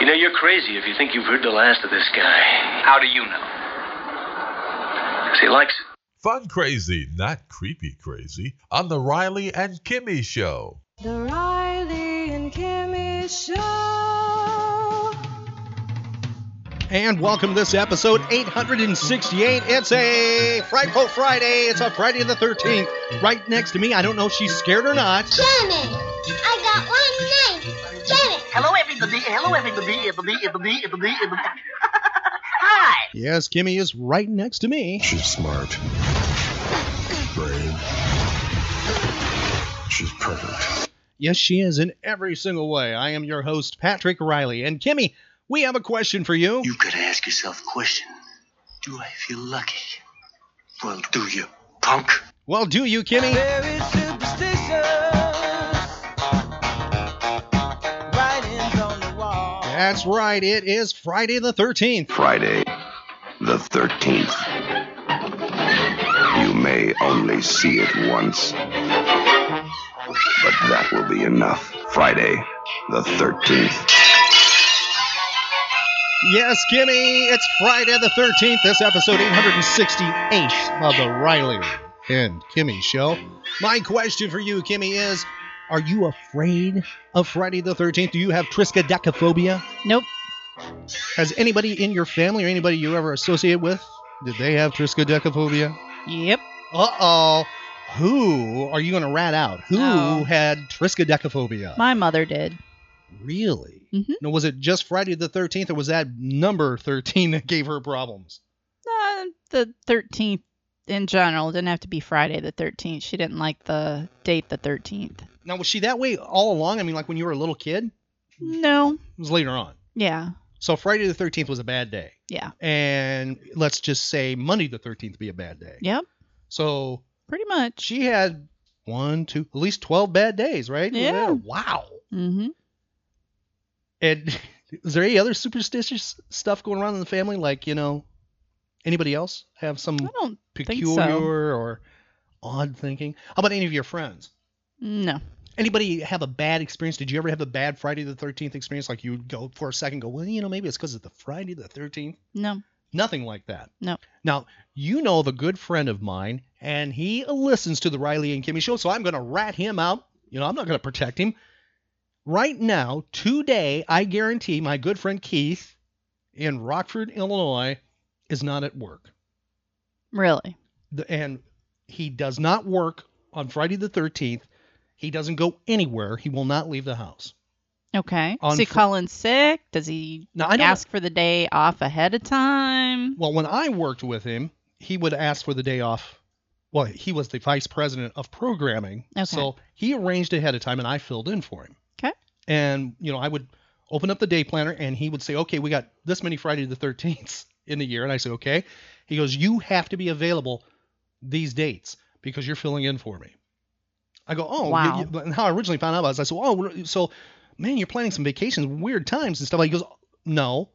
You know, you're crazy if you think you've heard the last of this guy. How do you know? Because he likes it. Fun crazy, not creepy crazy, on the Riley and Kimmy Show. The Riley and Kimmy Show. And welcome to this episode 868. It's a Frightful oh, Friday. It's a Friday the 13th. Right next to me, I don't know if she's scared or not. Janet, I got one name. Janet. Hello, everybody. Hello, everybody. Everybody, everybody, everybody, everybody. Hi. Yes, Kimmy is right next to me. She's smart. Brave. She's perfect. Yes, she is in every single way. I am your host, Patrick Riley. And Kimmy, we have a question for you. You've got to ask yourself a question. Do I feel lucky? Well, do you, punk? Well, do you, Kimmy? Very superstitious. Writings on the wall. That's right. It is Friday the 13th. Friday, the 13th. You may only see it once, but that will be enough. Friday, the 13th. Yes, Kimmy, it's Friday the 13th. This episode 868 of the Riley and Kimmy Show. My question for you, Kimmy, is Are you afraid of Friday the 13th? Do you have triskaidekaphobia? Nope. Has anybody in your family or anybody you ever associate with, did they have triskaidekaphobia? Yep. Uh oh. Who are you going to rat out? Who Oh. had triskaidekaphobia? My mother did. Really? Mhm. Now, was it just Friday the 13th or was that number 13 that gave her problems? Uh, the 13th in general. It didn't have to be Friday the 13th. She didn't like the date the 13th. Now, was she that way all along? I mean, like when you were a little kid? No. It was later on. Yeah. So Friday the 13th was a bad day. Yeah. And let's just say Monday the 13th be a bad day. Yep. So Pretty much. she had one, two, at least 12 bad days, right? Yeah. Wow. Mm-hmm. And is there any other superstitious stuff going around in the family? Like, you know, anybody else have some I don't think peculiar so. or odd thinking? How about any of your friends? No. Anybody have a bad experience? Did you ever have a bad Friday the 13th experience? Like you would go for a second, go, well, you know, maybe it's because of the Friday the 13th? No. Nothing like that. No. Now, you know the good friend of mine, and he listens to the Riley and Kimmy show, so I'm going to rat him out. You know, I'm not going to protect him. Right now, today, I guarantee my good friend Keith in Rockford, Illinois, is not at work. Really. The- And he does not work on Friday the 13th. He doesn't go anywhere. He will not leave the house. Okay. On Is he fr- calling sick? Does he Now, I ask for the day off ahead of time? Well, when I worked with him, he would ask for the day off. Well, he was the vice president of programming. Okay. So he arranged ahead of time and I filled in for him. And, you know, I would open up the day planner and he would say, okay, we got this many Friday the 13th in the year. And I say, okay. He goes, you have to be available these dates because you're filling in for me. I go, oh, Wow. you- and how I originally found out about it, I said, oh, so, man, you're planning some vacations, weird times and stuff. He goes, no,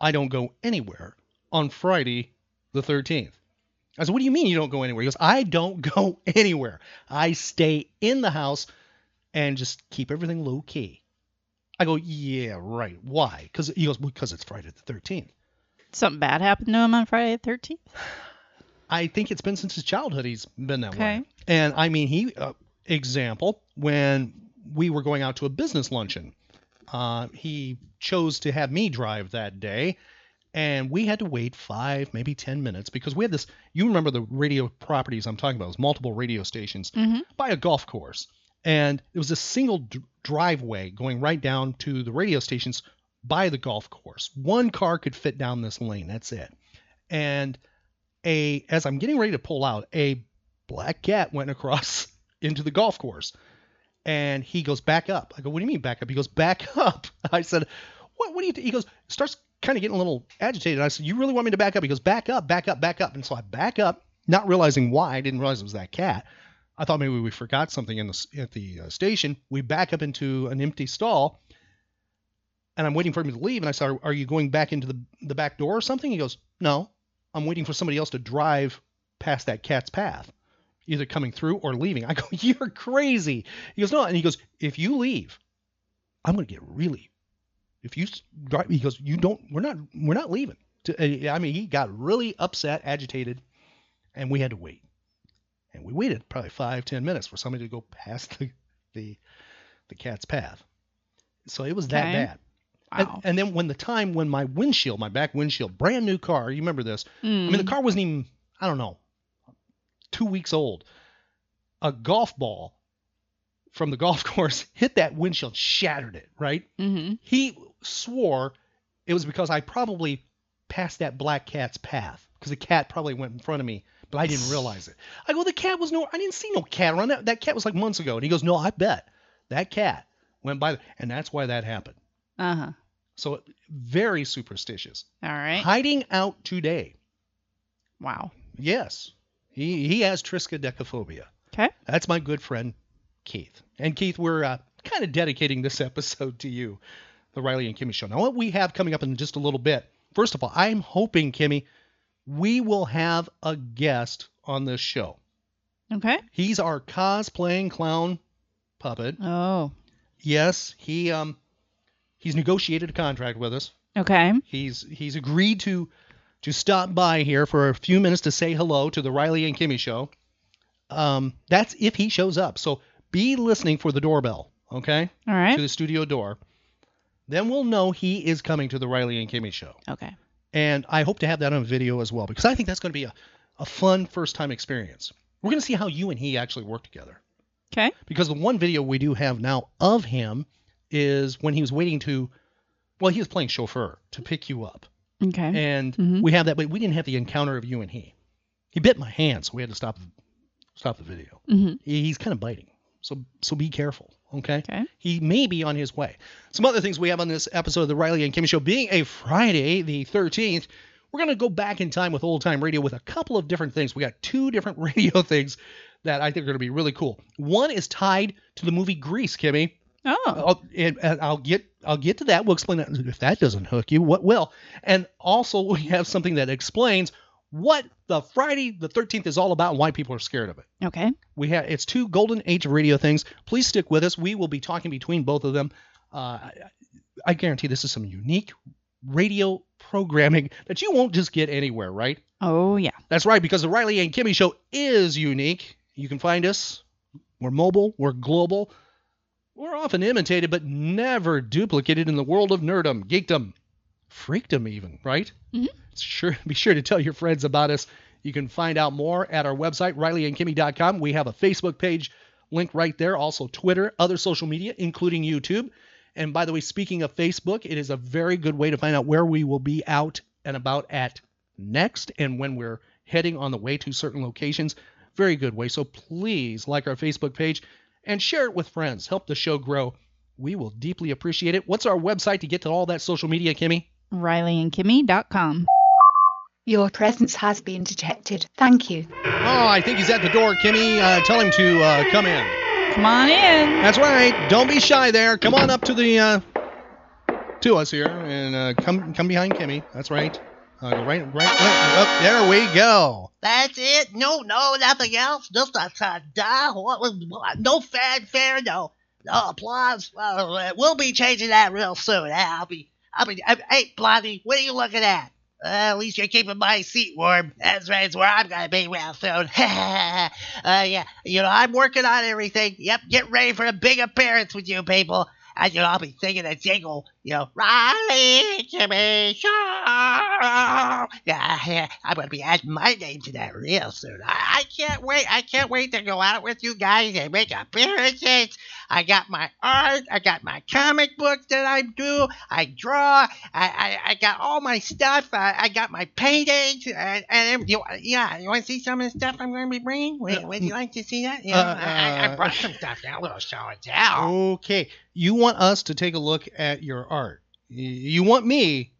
I don't go anywhere on Friday the 13th. I said, what do you mean you don't go anywhere? He goes, I don't go anywhere. I stay in the house and just keep everything low key. I go, yeah, right. Why? Because he goes, because it's Friday the 13th. Something bad happened to him on Friday the 13th? I think it's been since his childhood he's been that way. Okay. And I mean, he, uh, example, when we were going out to a business luncheon, uh, he chose to have me drive that day. And we had to wait five, maybe 10 minutes because we had this. You remember the radio properties I'm talking about, it was multiple radio stations Mm-hmm. by a golf course. And it was a single d- driveway going right down to the radio stations by the golf course. One car could fit down this lane. That's it. And a as I'm getting ready to pull out, a black cat went across into the golf course. And he goes back up. I go, what do you mean back up? He goes back up. I said, what, what do you? He goes, starts kind of getting a little agitated. I said, you really want me to back up? He goes, back up, back up, back up. And so I back up, not realizing why. I didn't realize it was that cat. I thought maybe we forgot something in the at the uh, station. We back up into an empty stall, and I'm waiting for him to leave. And I said, are, you going back into the the back door or something? He goes, no, I'm waiting for somebody else to drive past that cat's path, either coming through or leaving. I go, you're crazy. He goes, no, and he goes, if you leave, I'm gonna get really. If you drive, he goes, you don't. We're not. We're not leaving. Uh, I mean, he got really upset, agitated, and we had to wait. And we waited probably five, ten minutes for somebody to go past the the, the cat's path. So it was that Okay. bad. And, and then when the time when my windshield, my back windshield, brand new car, you remember this? I mean, the Mm. car wasn't even, I don't know, two weeks old. A golf ball from the golf course hit that windshield, shattered it, right? Mm-hmm. He swore it was because I probably passed that black cat's path because the cat probably went in front of me, but I didn't realize it. I go, the cat was no, I didn't see no cat around that. That cat was like months ago. And he goes, no, I bet that cat went by, and that's why that happened. Uh huh. So very superstitious. All right. Hiding out today. Wow. Yes, he he has triskaidekaphobia. Okay. That's my good friend Keith. And Keith, we're uh, kind of dedicating this episode to you, the Riley and Kimmy Show. Now, what we have coming up in just a little bit. First of all, I'm hoping Kimmy, we will have a guest on this show. Okay. He's our cosplaying clown puppet. Oh. Yes, he um he's negotiated a contract with us. Okay. He's he's agreed to to stop by here for a few minutes to say hello to the Riley and Kimmy show. Um, that's if he shows up. So be listening for the doorbell, okay? All right. To the studio door. Then we'll know he is coming to the Riley and Kimmy show. Okay. And I hope to have that on video as well because I think that's going to be a, a fun first time experience. We're going to see how you and he actually work together. Okay. Because the one video we do have now of him is when he was waiting to, well, he was playing chauffeur to pick you up. Okay. And Mhm. we have that, but we didn't have the encounter of you and he. He bit my hand, so we had to stop stop the video. Mhm. He, he's kind of biting, so so be careful. Okay. Okay. He may be on his way. Some other things we have on this episode of the Riley and Kimmy Show, being a Friday, the 13th, we're gonna go back in time with old time radio with a couple of different things. We got two different radio things that I think are gonna be really cool. One is tied to the movie Grease, Kimmy. Oh. I'll, and, and I'll get I'll get to that. We'll explain that. If that doesn't hook you, what will? And also we have something that explains what the Friday the 13th is all about and why people are scared of it. Okay. We have it's two golden age of radio things. Please stick with us. We will be talking between both of them. Uh, I, I guarantee this is some unique radio programming that you won't just get anywhere, right? Oh yeah. That's right, because the Riley and Kimmy show is unique. You can find us. We're mobile, we're global. We're often imitated, but never duplicated in the world of nerdom, geekdom, freakdom, even, right? Mhm. Sure, be sure to tell your friends about us. You can find out more at our website, rileyandkimmy.com. We have a Facebook page link right there, also Twitter, other social media, including YouTube. And by the way, speaking of Facebook, it is a very good way to find out where we will be out and about at next and when we're heading on the way to certain locations. Very good way. So please like our Facebook page and share it with friends. Help the show grow. We will deeply appreciate it. What's our website to get to all that social media, Kimmy? RileyandKimmy.com. Your presence has been detected. Thank you. Oh, I think he's at the door, Kimmy. Uh, tell him to uh, come in. Come on in. That's right. Don't be shy there. Come on up to the uh, to us here and uh, come come behind Kimmy. That's right. Uh, go right, right, right. Up there we go. That's it. No, no, nothing else. Just a ta-da. What was what? no fanfare, no, no applause. Uh, we'll be changing that real soon. I'll be, I'll be. uh, Hey, Blondie, what are you looking at? Uh, at least you're keeping my seat warm. That's right. It's where I'm gonna be real soon. uh, yeah, you know I'm working on everything. Yep, get ready for a big appearance with you people. And you know I'll be singing a jingle. You know, Riley, Jimmy, Shaw. Yeah, I'm gonna be adding my name to that real soon. I, I can't wait. I can't wait to go out with you guys and make appearances. I got my art. I got my comic books that I do. I draw. I I, I got all my stuff. I, I got my paintings. And, and you, yeah, you want to see some of the stuff I'm going to be bringing? Would, would you like to see that? Yeah, Uh, I, I uh, brought some stuff. A little show and tell. Okay. You want us to take a look at your art. You want me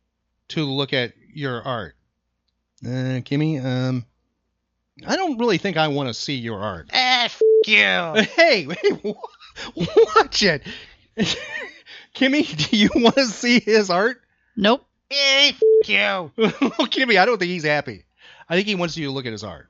to look at your art. Uh, Kimmy, um, I don't really think I want to see your art. Eh, f- you. Hey, hey, watch it. Kimmy, do you want to see his art? Nope. Eh, f- you. Kimmy, I don't think he's happy. I think he wants you to look at his art.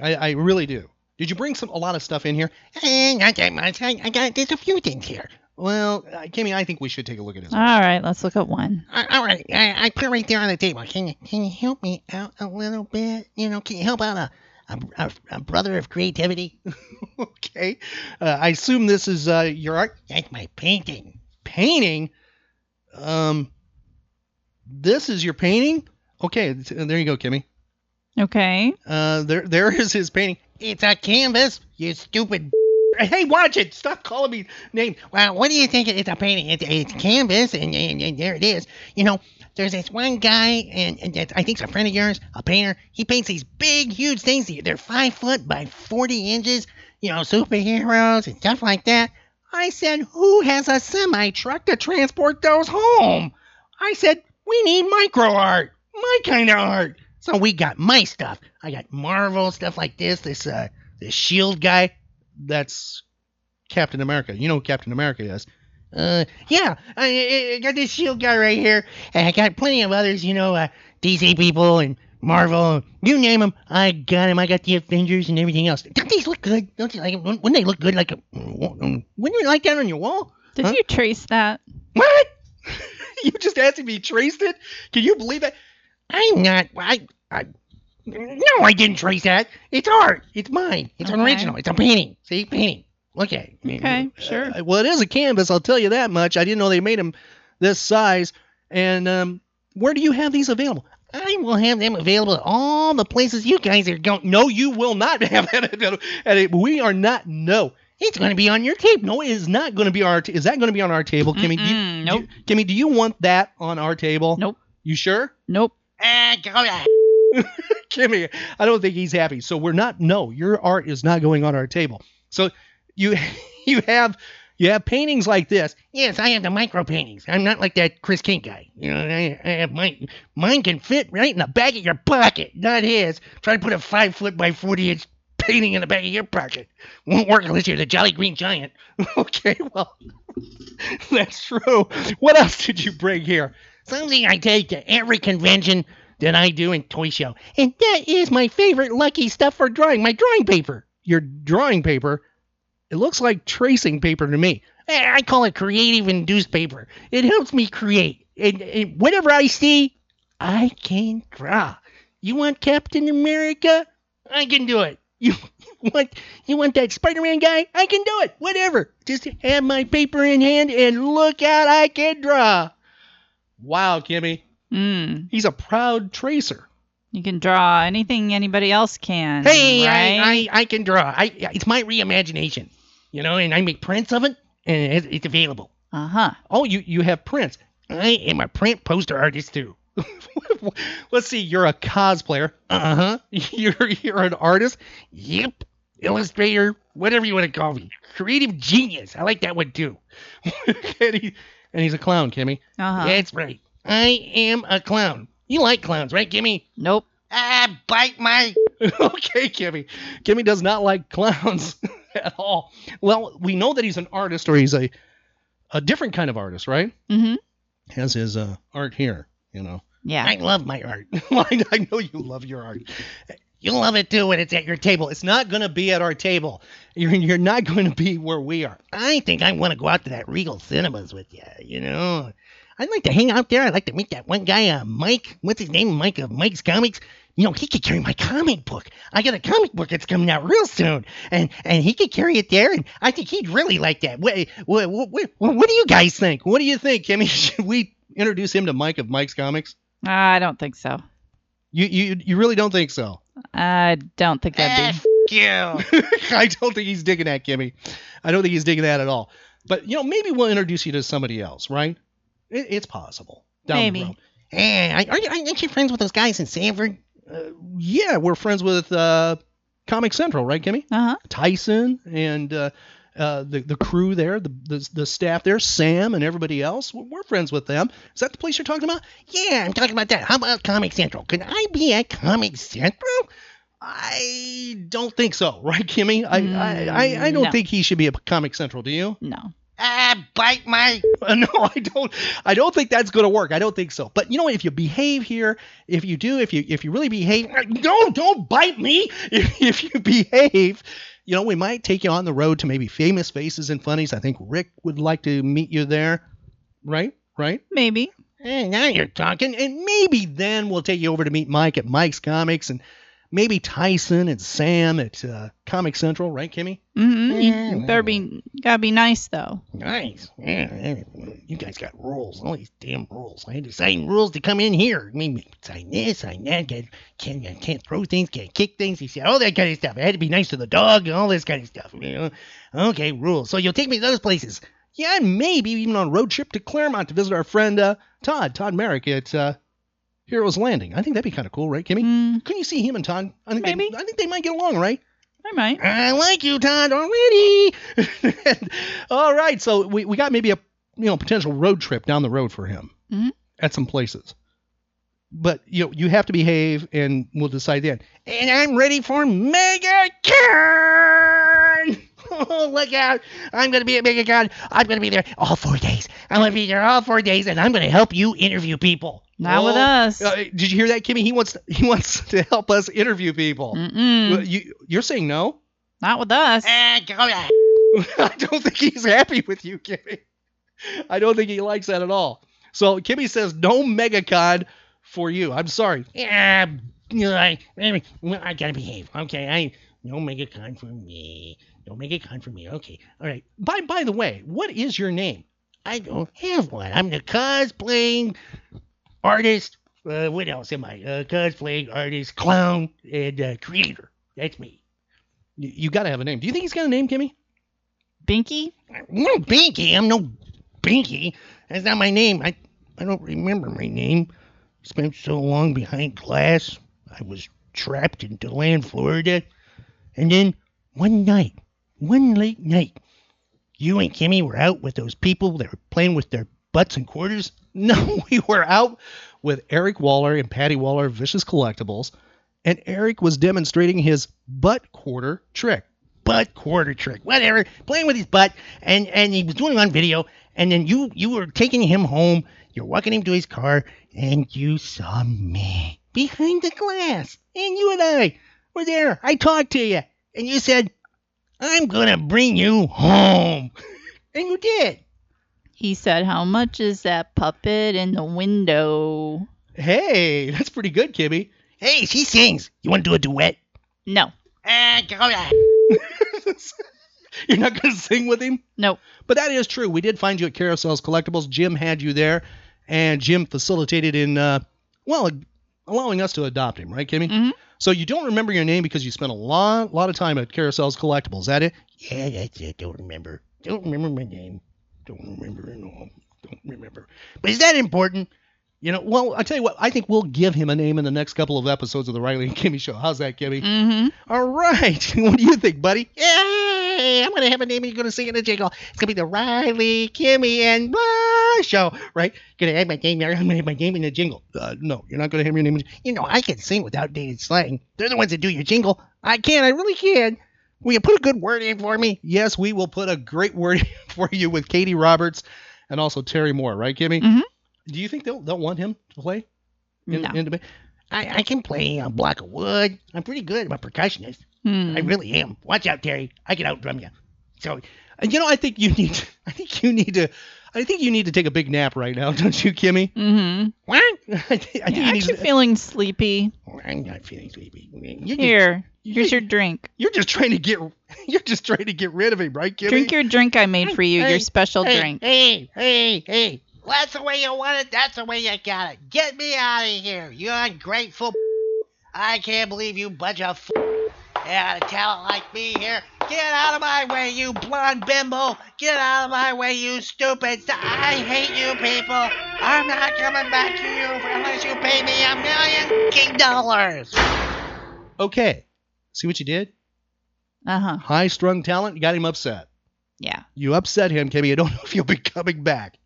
I, I really do. Did you bring some a lot of stuff in here? Eh, not that much. I, I got, there's a few things here. Well, uh, Kimmy, I think we should take a look at his All right, let's look at one. Uh, all right, I, I put it right there on the table. Can you, can you help me out a little bit? You know, can you help out a, a, a, a brother of creativity? okay. Uh, I assume this is uh, your art. That's my painting. Painting. Um, this is your painting. Okay, there you go, Kimmy. Okay. Uh, there, there is his painting. It's a canvas, you stupid. Hey, watch it! Stop calling me name. Well, what do you think? It's a painting. It's, it's canvas, and, and, and there it is. You know, there's this one guy, and, and I think it's a friend of yours, a painter. He paints these big, huge things. They're five foot by 40 inches, you know, superheroes and stuff like that. I said, who has a semi truck to transport those home? I said, we need micro art, my kind of art. So we got my stuff. I got Marvel stuff like this. This uh, this Shield guy. That's Captain America. You know who Captain America is. Uh, yeah, I, I- got this Shield guy right here, and I got plenty of others. You know, uh, DC people and Marvel, you name them. I got them. I got the Avengers and everything else. Don't these look good? Don't you like them? Wouldn't they look good? Like, a, wouldn't you like that on your wall? Did Huh? you trace that? What? you just asked if he traced it? Can you believe it? I'm not. I. I no, I didn't trace that. It's art. It's mine. It's an Okay. original. It's a painting. See, painting. Look at it. Okay, sure. Uh, well, it is a canvas. I'll tell you that much. I didn't know they made them this size. And um, where do you have these available? I will have them available at all the places you guys are going. No, you will not have that available. We are not. No, It's going to be on your table. no, it is not going to be on our. Ta- is that going to be on our table, Kimmy? Do you, Mm-mm, do you- nope. Kimmy, do you want that on our table? Nope. You sure? Nope. Ah, go back. Kimmy, I don't think he's happy. So we're not. No, your art is not going on our table. So you you have you have paintings like this. Yes, I have the micro paintings. I'm not like that Chris King guy. You know, I, I have mine. Mine can fit right in the back of your pocket, not his. Try to put a five foot by forty inch painting in the back of your pocket. Won't work unless you're the Jolly Green Giant. Okay, well, that's true. What else did you bring here? Something I take to every convention that I do in toy show, and that is my favorite lucky stuff for drawing. My drawing paper. Your drawing paper. It looks like tracing paper to me. Eh, I call it creative induced paper. It helps me create. And, and whatever I see, I can draw. You want Captain America? I can do it. You want you want that Spider-Man guy? I can do it. Whatever. Just have my paper in hand and look out, I can draw. Wow, Kimmy. Mm. He's a proud tracer. You can draw anything anybody else can. Hey, right? I, I I can draw. I it's my reimagination. You know, and I make prints of it, and it's, it's available. Uh huh. Oh, you you have prints. I am a print poster artist too. Let's see. You're a cosplayer. Uh huh. You're you're an artist. Yep. Illustrator, whatever you want to call me. Creative genius. I like that one too. and, he, and he's a clown, Kimmy. Uh huh. That's right. I am a clown. You like clowns, right, Kimmy? Nope. Ah, bite my. okay, Kimmy. Kimmy does not like clowns at all. Well, we know that he's an artist, or he's a a different kind of artist, right? Mm-hmm. Has his uh, art here, you know. Yeah. I love my art. I, know you love your art. You'll love it too when it's at your table. It's not going to be at our table. You're, you're not going to be where we are. I think I want to go out to that Regal Cinemas with you. You know, I'd like to hang out there. I'd like to meet that one guy, uh, Mike. What's his name? Mike of Mike's Comics. You know, he could carry my comic book. I got a comic book that's coming out real soon, and and he could carry it there. And I think he'd really like that. What what what, what, what do you guys think? What do you think, Kimmy? Should we introduce him to Mike of Mike's Comics? Uh, I don't think so. You you you really don't think so? I don't think that'd be. Eh, you. I don't think he's digging that, Kimmy. I don't think he's digging that at all. But you know, maybe we'll introduce you to somebody else, right? It, it's possible. Down Maybe. The road. Hey, are you, aren't you friends with those guys in Sanford? Uh, yeah, we're friends with uh, Comic Central, right, Kimmy? Uh huh. Tyson and uh, uh, the the crew there, the, the the staff there, Sam and everybody else. We're, we're friends with them. Is that the place you're talking about? Yeah, I'm talking about that. How about Comic Central? Can I be at Comic Central? I don't think so, right, Kimmy? I I, I, I don't no. think he should be at Comic Central. Do you? No. Ah, bite my. Uh, no, I don't. I don't think that's going to work. I don't think so. But you know what? If you behave here, if you do, if you if you really behave, no, don't bite me. If, if you behave, you know, we might take you on the road to maybe famous faces and funnies. I think Rick would like to meet you there, right? Right? Maybe. Hey, now you're talking. And maybe then we'll take you over to meet Mike at Mike's Comics and maybe Tyson and Sam at uh, Comic Central, right, Kimmy? Mm-hmm. You better be gotta be nice though. Nice. Yeah, yeah, you guys got rules. All these damn rules. I had to sign rules to come in here. I mean, sign this, sign that. Can't, can't, can't throw things, can't kick things. You said all that kind of stuff. I had to be nice to the dog and all this kind of stuff. You know? Okay, rules. So you'll take me to those places. Yeah, and maybe even on a road trip to Clermont to visit our friend uh, Todd, Todd Merrick at uh, Heroes Landing. I think that'd be kind of cool, right, Kimmy? Mm, Couldn't you see him and Todd? I think Maybe. They, I think they might get along, right? I might. I like you, Todd, already. All right, so we, we got maybe a you know potential road trip down the road for him Mhm. at some places. But you know, you have to behave, and we'll decide then. And I'm ready for Mega Con. Oh, look out. I'm going to be at Mega Con. I'm going to be there all four days. I'm going to be there all four days, and I'm going to help you interview people. Not with Oh, us. uh, did you hear that, Kimmy? He wants he wants to help us interview people. Mm-mm. You, you're saying no? Not with us. Go back. I don't think he's happy with you, Kimmy. I don't think he likes that at all. So Kimmy says no MegaCon for you. I'm sorry. Yeah, you know, I, I, gotta behave. Okay, I no mega con for me. No it con for me. Okay, all right. By by the way, what is your name? I don't have one. I'm the cosplaying artist. Uh, what else am I? Uh, cosplaying artist, clown, and uh, creator. That's me. You, you got to have a name. Do you think he's got a name, Kimmy? Binky? No Binky. I'm no Binky. That's not my name. I I don't remember my name. Spent so long behind glass. I was trapped in DeLand, Florida. And then one night, one late night, you and Kimmy were out with those people that were playing with their butts and quarters. No, we were out with Eric Woller and Patty Woller Vicious Collectibles, and Eric was demonstrating his butt quarter trick. butt quarter trick, whatever, playing with his butt, and and he was doing it on video, and then you you were taking him home, you're walking him to his car, and you saw me behind the glass, and you and I were there. I talked to you, and you said, "I'm gonna bring you home," and you did. He said, How much is that puppet in the window? Hey, that's pretty good, Kimmy. Hey, she sings. You want to do a duet? No. Ah, go back. You're not going to sing with him? Nope. But that is true. We did find you at Carasells Collectibles. Jim had you there, and Jim facilitated in, uh, well, allowing us to adopt him, right, Kimmy? Mhm. So you don't remember your name because you spent a lot, lot of time at Carasells Collectibles. Is that it? Yeah, that's it. Don't remember. Don't remember my name. Don't remember at all. Don't remember. But is that important? You know, well, I tell you what, I think we'll give him a name in the next couple of episodes of the Riley and Kimmy Show. How's that, Kimmy? Mm-hmm. All right. what do you think, buddy? Yay! I'm gonna have a name. and You're gonna sing in a jingle. It's gonna be the Riley, Kimmy, and blah show, right? Gonna have my name. I'm gonna have my name in the jingle. Uh, no, you're not to have your name. in- You know, I can sing without dated slang. They're the ones that do your jingle. I can. I really can. Will you put a good word in for me? Yes, we will put a great word for you with Katie Roberts and also Terry Moore, right, Kimmy? Mhm. Do you think they'll they'll want him to play? In, No. in I, I can play a block of wood. I'm pretty good. I'm a percussionist. Hmm. I really am. Watch out, Terry. I can outdrum you. So you know, I think you need. I think you need to. I think you need to take a big nap right now, don't you, Kimmy? Mm-hmm. what? I think, I think Yeah, you aren't you to, feeling sleepy? I'm not feeling sleepy. You're just- Here, here's your drink. You're just trying to get. You're just trying to get rid of him, right, Kimmy? Drink your drink I made for you, Hey, your special hey, drink. Hey, hey, hey. That's the way you want it. That's the way you got it. Get me out of here. You ungrateful. I can't believe you bunch of. Got a talent like me here. Get out of my way, you blonde bimbo. Get out of my way, you stupid. I hate you people. I'm not coming back to you unless you pay me a million fucking dollars. Okay. See what you did? Uh huh. High strung talent. You got him upset. Yeah. You upset him, Kimmy. I don't know if you'll be coming back.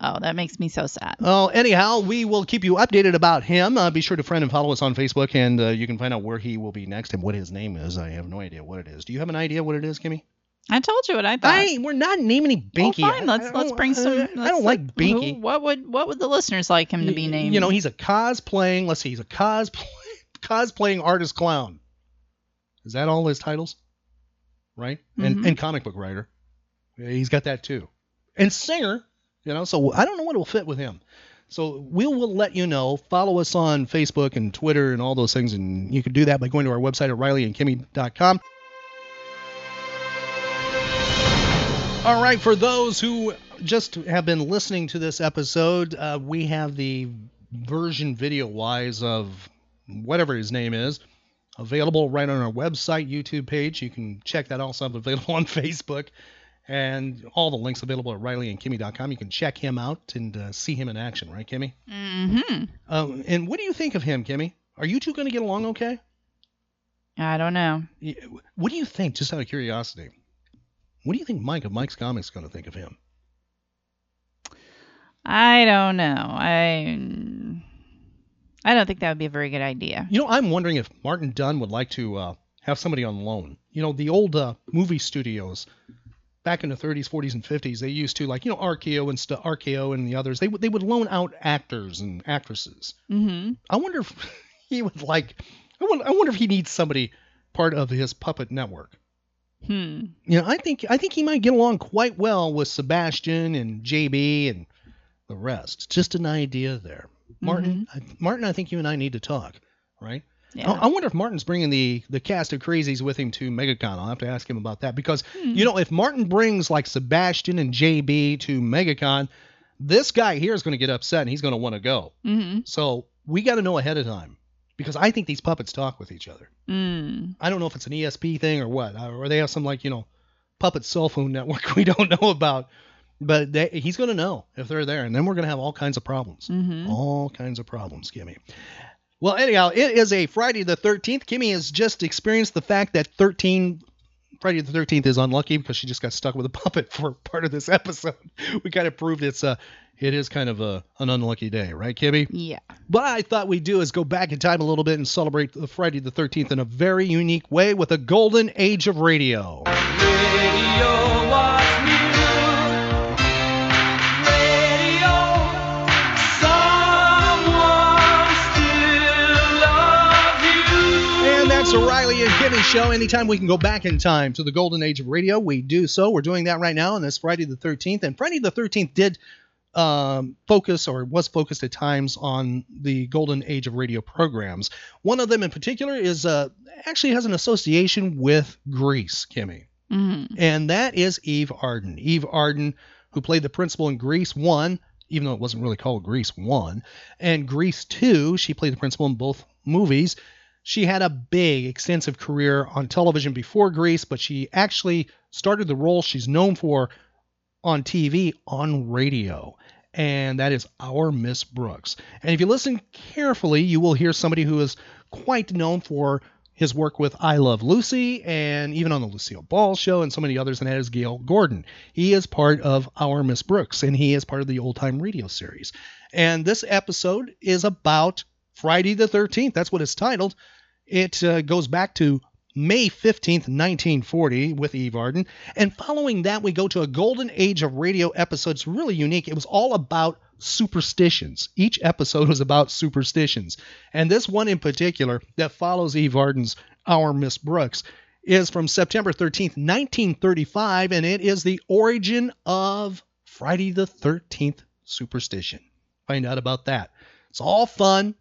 Oh, that makes me so sad. Oh, anyhow, we will keep you updated about him. Uh, be sure to friend and follow us on Facebook, and uh, you can find out where he will be next and what his name is. I have no idea what it is. Do you have an idea what it is, Kimmy? I told you what I thought. I, we're not naming any Binky. Well, fine. Let's let's don't- bring some. I, let's I don't like Binky. who- What would what would the listeners like him to be named? You know, he's a cosplaying. Let's see, he's a cosplay cosplaying artist clown. Is that all his titles? Right, and Mhm. and comic book writer. He's got that too, and singer. You know, so I don't know what will fit with him. So we will let you know. Follow us on Facebook and Twitter and all those things, and you can do that by going to our website at RileyandKimmy.com. All right, for those who just have been listening to this episode, uh, we have the version video wise of whatever his name is available right on our website, YouTube page. You can check that also available on Facebook. And all the links available at RileyandKimmy.com. You can check him out and uh, see him in action, right, Kimmy? Mm-hmm. Um, and what do you think of him, Kimmy? Are you two going to get along okay? I don't know. What do you think, just out of curiosity? What do you think Mike of Mike's Comics is going to think of him? I don't know. I I don't think that would be a very good idea. You know, I'm wondering if Martin Dunn would like to uh, have somebody on loan. You know, the old uh, movie studios back in the 30s, 40s, and 50s, they used to like you know RKO and stuff, RKO and the others. They would they would loan out actors and actresses. Mm-hmm. I wonder if he would like. I wonder, I wonder if he needs somebody part of his puppet network. Hmm. You know, I think I think he might get along quite well with Sebastian and JB and the rest. Just an idea there, Martin. I, Martin, I think you and I need to talk, right? Yeah. I, I wonder if Martin's bringing the the cast of crazies with him to MegaCon. I'll have to ask him about that because you know if Martin brings like Sebastian and JB to MegaCon, this guy here is going to get upset and he's going to want to go. Mm-hmm. So we got to know ahead of time because I think these puppets talk with each other. Mm. I don't know if it's an ESP thing or what, or they have some like you know puppet cell phone network we don't know about. But they, he's going to know if they're there, and then we're going to have all kinds of problems. Mm-hmm. All kinds of problems, Kimmy. Well, anyhow, it is a Friday the 13th. Kimmy has just experienced the fact that 13 Friday the 13th is unlucky because she just got stuck with a puppet for part of this episode. We kind of proved it's uh it is kind of a an unlucky day, right, Kimmy? Yeah. What I thought we'd do is go back in time a little bit and celebrate the Friday the 13th in a very unique way with a golden age of radio. Radio And the Riley and Kimmy show. Anytime we can go back in time to the golden age of radio, we do so. We're doing that right now on this Friday the 13th. And Friday the 13th did um, focus or was focused at times on the golden age of radio programs. One of them in particular is uh, actually has an association with Grease, Kimmy. Mm-hmm. And that is Eve Arden. Eve Arden, who played the principal in Grease 1, even though it wasn't really called Grease 1, and Grease 2, she played the principal in both movies. She had a big, extensive career on television before Grease, but she actually started the role she's known for on TV on radio. And that is our Miss Brooks. And if you listen carefully, you will hear somebody who is quite known for his work with I Love Lucy and even on the Lucille Ball show and so many others, and that is Gale Gordon. He is part of Our Miss Brooks, and he is part of the old time radio series. And this episode is about Friday the 13th. That's what it's titled. It uh, goes back to May 15th, 1940, with Eve Arden. And following that, we go to a golden age of radio episodes, really unique. It was all about superstitions. Each episode was about superstitions. And this one in particular that follows Eve Arden's Our Miss Brooks is from September 13th, 1935, and it is the origin of Friday the 13th superstition. Find out about that. It's all fun.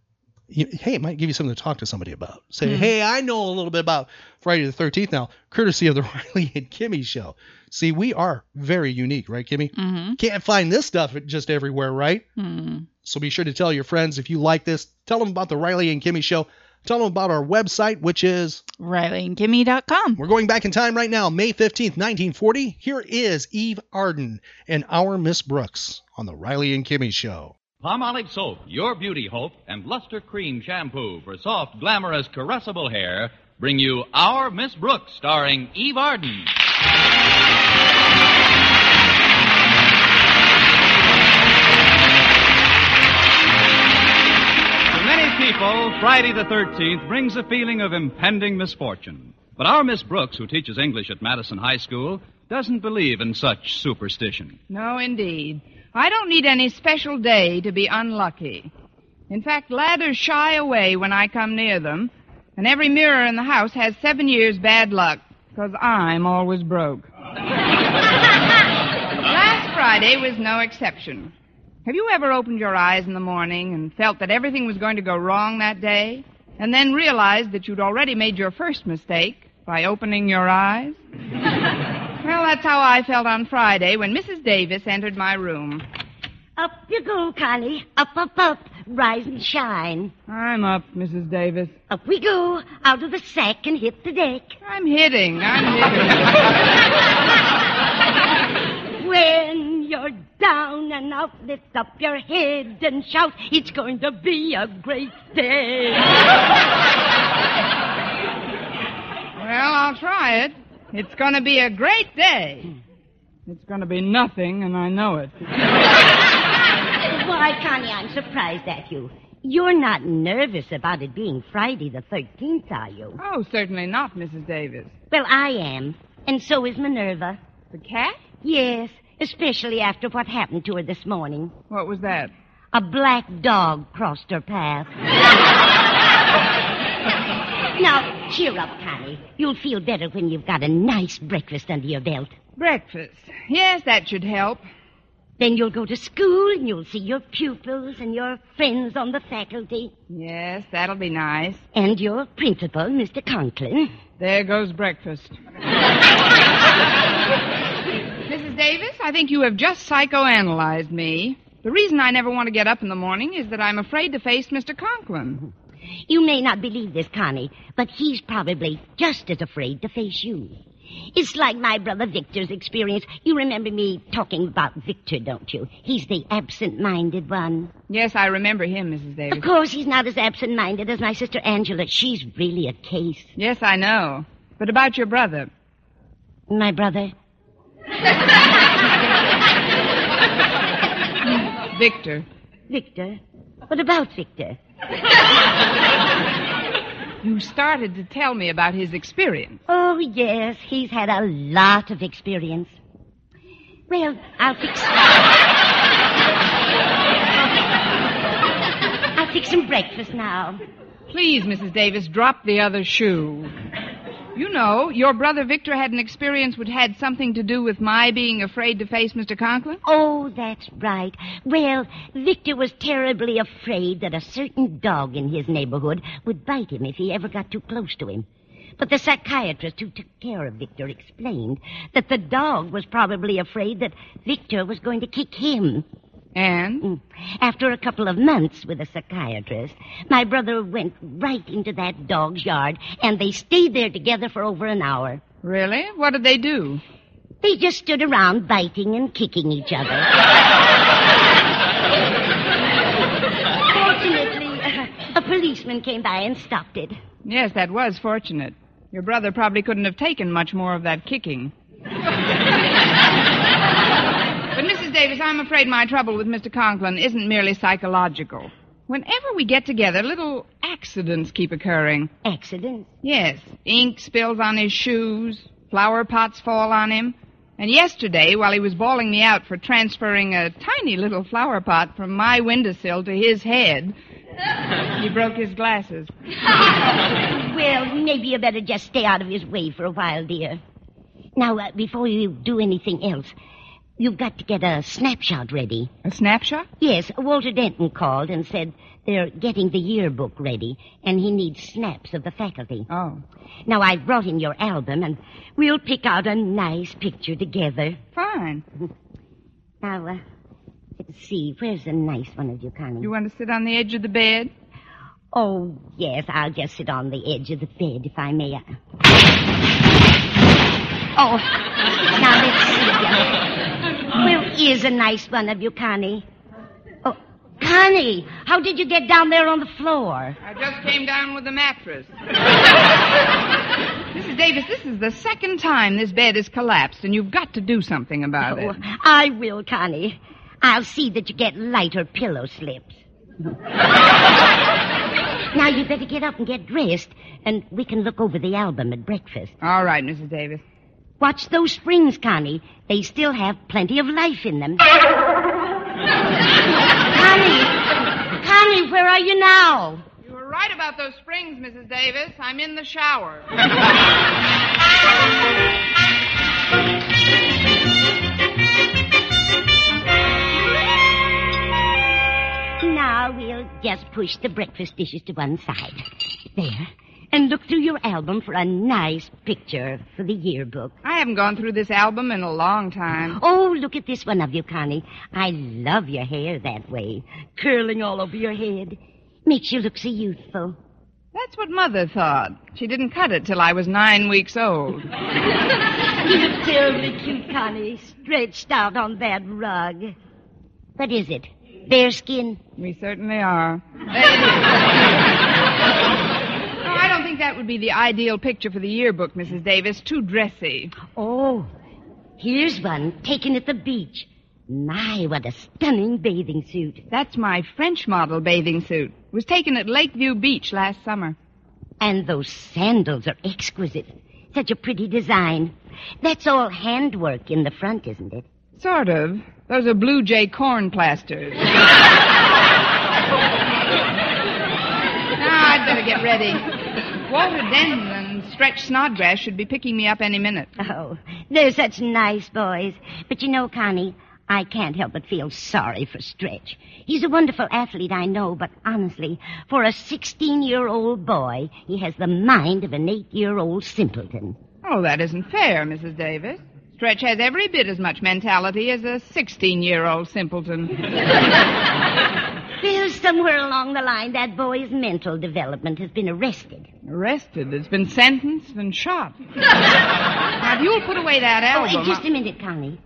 Hey, it might give you something to talk to somebody about. Say, Hmm. hey, I know a little bit about Friday the 13th now, courtesy of the Riley and Kimmy show. See, we are very unique, right, Kimmy? Mm-hmm. Can't find this stuff just everywhere, right? Hmm. So be sure to tell your friends if you like this. Tell them about the Riley and Kimmy show. Tell them about our website, which is RileyandKimmy.com. we're going back in time right now, May 15th, 1940. Here is Eve Arden and our Miss Brooks on the Riley and Kimmy show. Palmolive Soap, Your Beauty Hope, and Luster Cream Shampoo for soft, glamorous, caressable hair bring you Our Miss Brooks, starring Eve Arden. to many people, Friday the 13th brings a feeling of impending misfortune. But our Miss Brooks, who teaches English at Madison High School, doesn't believe in such superstition. No, indeed. I don't need any special day to be unlucky. In fact, ladders shy away when I come near them, and every mirror in the house has seven years bad luck, because I'm always broke. Last Friday was no exception. Have you ever opened your eyes in the morning and felt that everything was going to go wrong that day, and then realized that you'd already made your first mistake by opening your eyes? well, that's how I felt on Friday when Mrs. Davis entered my room. Up you go, Connie. Up, up, up. Rise and shine. I'm up, Mrs. Davis. Up we go. Out of the sack and hit the deck. I'm hitting. I'm hitting. When you're down and out, lift up your head and shout. It's going to be a great day. well, I'll try it. It's going to be a great day. It's going to be nothing, and I know it. Why, Connie, I'm surprised at you. You're not nervous about it being Friday the 13th, are you? Oh, certainly not, Mrs. Davis. Well, I am. And so is Minerva. The cat? Yes, especially after what happened to her this morning. What was that? A black dog crossed her path. now, cheer up, Connie. You'll feel better when you've got a nice breakfast under your belt. Breakfast. Yes, that should help. Then you'll go to school and you'll see your pupils and your friends on the faculty. Yes, that'll be nice. And your principal, Mr. Conklin. There goes breakfast. Mrs. Davis, I think you have just psychoanalyzed me. The reason I never want to get up in the morning is that I'm afraid to face Mr. Conklin. You may not believe this, Connie, but he's probably just as afraid to face you. It's like my brother Victor's experience. You remember me talking about Victor, don't you? He's the absent-minded one. Yes, I remember him, Mrs. Davis. Of course, he's not as absent-minded as my sister Angela. She's really a case. Yes, I know. But about your brother. My brother? Victor. Victor? What about Victor? You started to tell me about his experience. Oh, yes, he's had a lot of experience. Well, I'll fix. I'll fix some breakfast now. Please, Mrs. Davis, drop the other shoe. You know, your brother Victor had an experience which had something to do with my being afraid to face Mr. Conklin. Oh, that's right. Well, Victor was terribly afraid that a certain dog in his neighborhood would bite him if he ever got too close to him. But the psychiatrist who took care of Victor explained that the dog was probably afraid that Victor was going to kick him. And? Mm. After a couple of months with a psychiatrist, my brother went right into that dog's yard, and they stayed there together for over an hour. Really? What did they do? They just stood around biting and kicking each other. Fortunately, a policeman came by and stopped it. Yes, that was fortunate. Your brother probably couldn't have taken much more of that kicking. Davis, I'm afraid my trouble with Mr. Conklin isn't merely psychological. Whenever we get together, little accidents keep occurring. Accidents? Yes. Ink spills on his shoes, flower pots fall on him. And yesterday, while he was bawling me out for transferring a tiny little flower pot from my windowsill to his head, he broke his glasses. well, maybe you better just stay out of his way for a while, dear. Now, uh, before you do anything else, You've got to get a snapshot ready. A snapshot? Yes. Walter Denton called and said they're getting the yearbook ready, and he needs snaps of the faculty. Oh. Now, I've brought in your album, and we'll pick out a nice picture together. Fine. Now, uh, let's see. Where's a nice one of you, Connie? You want to sit on the edge of the bed? Oh, yes. I'll just sit on the edge of the bed, if I may. Oh, now let's see. Where is a nice one of you, Connie? Oh, Connie, how did you get down there on the floor? I just came down with the mattress. Mrs. Davis, this is the second time this bed has collapsed, and you've got to do something about Oh, it. I will, Connie. I'll see that you get lighter pillow slips. Now you'd better get up and get dressed, and we can look over the album at breakfast. All right, Mrs. Davis. Watch those springs, Connie. They still have plenty of life in them. Connie! Connie, where are you now? You were right about those springs, Mrs. Davis. I'm in the shower. Now we'll just push the breakfast dishes to one side. There. And look through your album for a nice picture for the yearbook. I haven't gone through this album in a long time. Oh, look at this one of you, Connie. I love your hair that way, curling all over your head. Makes you look so youthful. That's what Mother thought. She didn't cut it till I was nine weeks old. You look terribly cute, Connie, stretched out on that rug. What is it? Bearskin? We certainly are. No, I don't think that would be the ideal picture for the yearbook, Mrs. Davis. Too dressy. Oh, here's one taken at the beach. My, what a stunning bathing suit. That's my French model bathing suit. It was taken at Lakeview Beach last summer. And those sandals are exquisite. Such a pretty design. That's all handwork in the front, isn't it? Sort of. Those are Blue Jay corn plasters. now ah, I'd better get ready. Walter Denton and Stretch Snodgrass should be picking me up any minute. Oh, they're such nice boys. But you know, Connie, I can't help but feel sorry for Stretch. He's a wonderful athlete, I know, but honestly, for a 16 year old boy, he has the mind of an eight year old simpleton. Oh, that isn't fair, Mrs. Davis. Stretch has every bit as much mentality as a 16 year old simpleton. Well, somewhere along the line, that boy's mental development has been arrested. Arrested, It's been sentenced and shot. now, if you'll put away that Oh, album. hey, just a minute, Connie.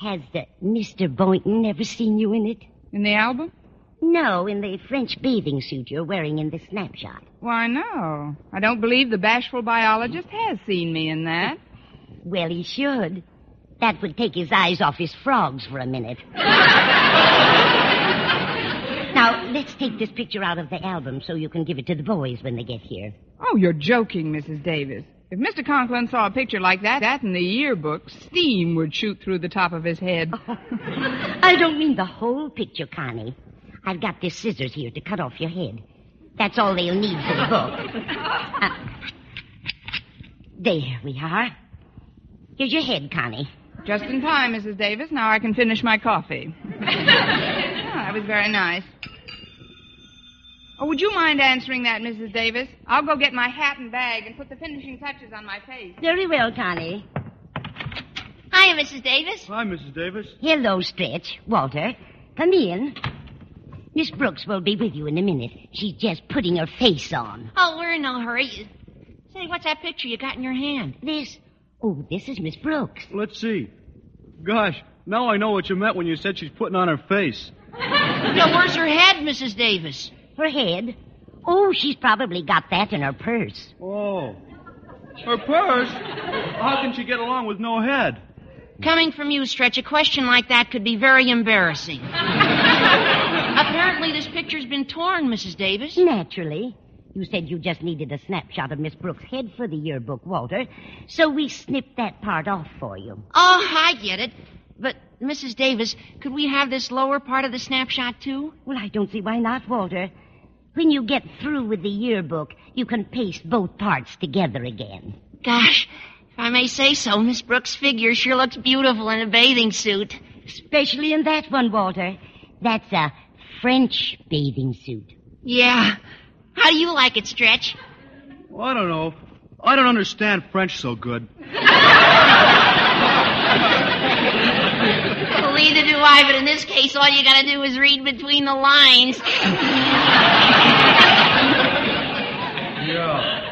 Has uh, Mr. Boynton ever seen you in it? In the album? No, in the French bathing suit you're wearing in the snapshot. Why, no. I don't believe the bashful biologist has seen me in that. Well, he should. That would take his eyes off his frogs for a minute. now, let's take this picture out of the album so you can give it to the boys when they get here. Oh, you're joking, Mrs. Davis. If Mr. Conklin saw a picture like that, that in the yearbook, steam would shoot through the top of his head. I don't mean the whole picture, Connie. I've got this scissors here to cut off your head. That's all they'll need for the book. Uh, there we are. Here's your head, Connie. Just in time, Mrs. Davis. Now I can finish my coffee. oh, that was very nice. Oh, would you mind answering that, Mrs. Davis? I'll go get my hat and bag and put the finishing touches on my face. Very well, Connie. Hiya, Mrs. Davis. Hi, Mrs. Davis. Hello, Stretch. Walter, come in. Miss Brooks will be with you in a minute. She's just putting her face on. Oh, we're in no hurry. Say, what's that picture you got in your hand? This. Oh, this is Miss Brooks. Let's see. Gosh, now I know what you meant when you said she's putting on her face. now, where's her head, Mrs. Davis? Her head? Oh, she's probably got that in her purse. Oh. Her purse? How can she get along with no head? Coming from you, Stretch, a question like that could be very embarrassing. Apparently, this picture's been torn, Mrs. Davis. Naturally. You said you just needed a snapshot of Miss Brooks' head for the yearbook, Walter. So we snipped that part off for you. Oh, I get it. But, Mrs. Davis, could we have this lower part of the snapshot, too? Well, I don't see why not, Walter. When you get through with the yearbook, you can paste both parts together again. Gosh, if I may say so, Miss Brooks' figure sure looks beautiful in a bathing suit. Especially in that one, Walter. That's a French bathing suit. Yeah. How do you like it, Stretch? Well, I don't know. I don't understand French so good. Well, neither do I, but in this case, all you gotta do is read between the lines. Yeah.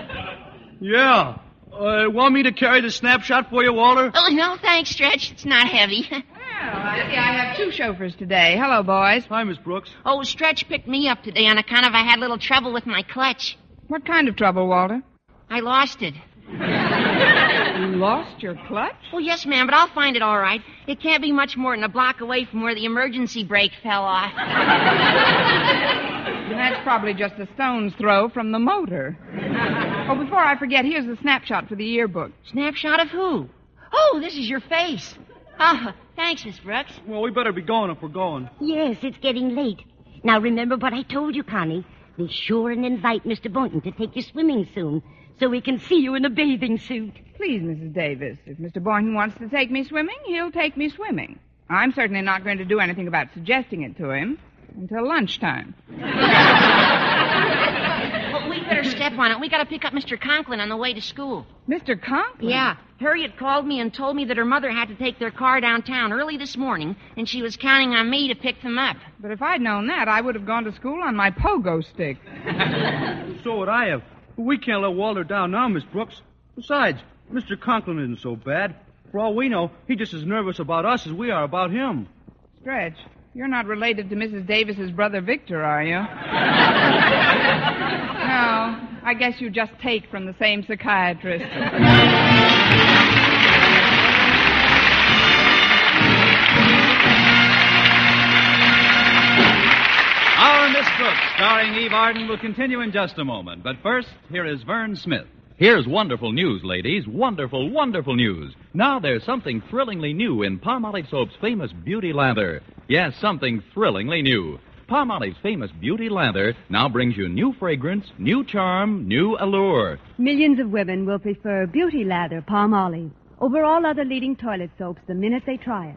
Yeah. Uh, want me to carry the snapshot for you, Walter? Oh, no, thanks, Stretch. It's not heavy. Well, I see I have two chauffeurs today. Hello, boys. Hi, Miss Brooks. Oh, Stretch picked me up today on account of I had a little trouble with my clutch. What kind of trouble, Walter? I lost it. You lost your clutch? Oh, yes, ma'am, but I'll find it all right. It can't be much more than a block away from where the emergency brake fell off. You That's probably just a stone's throw from the motor. Oh, before I forget, here's the snapshot for the yearbook. Snapshot of who? Oh, this is your face. Oh, thanks, Miss Brooks. Well, we better be going if we're going. Yes, it's getting late. Now remember what I told you, Connie. Be sure and invite Mr. Boynton to take you swimming soon, so we can see you in a bathing suit. Please, Mrs. Davis, if Mr. Boynton wants to take me swimming, he'll take me swimming. I'm certainly not going to do anything about suggesting it to him until lunchtime. Well, we better step on it. We got to pick up Mr. Conklin on the way to school. Mr. Conklin? Yeah. Harriet called me and told me that her mother had to take their car downtown early this morning, and she was counting on me to pick them up. But if I'd known that, I would have gone to school on my pogo stick. So would I have. But we can't let Walter down now, Miss Brooks. Besides, Mr. Conklin isn't so bad. For all we know, he's just as nervous about us as we are about him. Stretch, you're not related to Mrs. Davis's brother Victor, are you? no, I guess you just take from the same psychiatrist. Our Miss Brooks, starring Eve Arden, will continue in just a moment. But first, here is Verne Smith. Here's wonderful news, ladies. Wonderful, wonderful news. Now there's something thrillingly new in Palmolive Soap's famous Beauty Lather. Yes, something thrillingly new. Palmolive's famous Beauty Lather now brings you new fragrance, new charm, new allure. Millions of women will prefer Beauty Lather Palmolive over all other leading toilet soaps the minute they try it.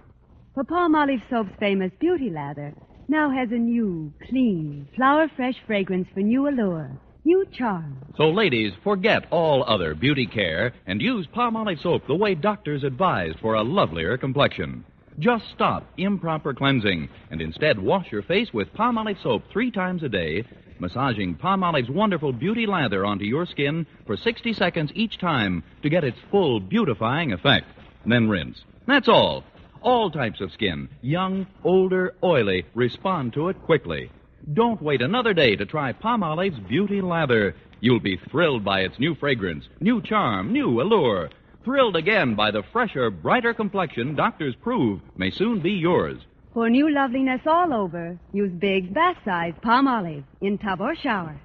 For Palmolive Soap's famous Beauty Lather now has a new, clean, flower fresh fragrance for new allure, new charm. So, ladies, forget all other beauty care and use Palmolive soap the way doctors advise for a lovelier complexion. Just stop improper cleansing and instead wash your face with Palmolive soap three times a day, massaging Palmolive's wonderful beauty lather onto your skin for 60 seconds each time to get its full beautifying effect. Then rinse. That's all. All types of skin, young, older, oily, respond to it quickly. Don't wait another day to try Palmolive's Beauty Lather. You'll be thrilled by its new fragrance, new charm, new allure. Thrilled again by the fresher, brighter complexion doctors prove may soon be yours. For new loveliness all over, use big bath size Palmolive in tub or shower.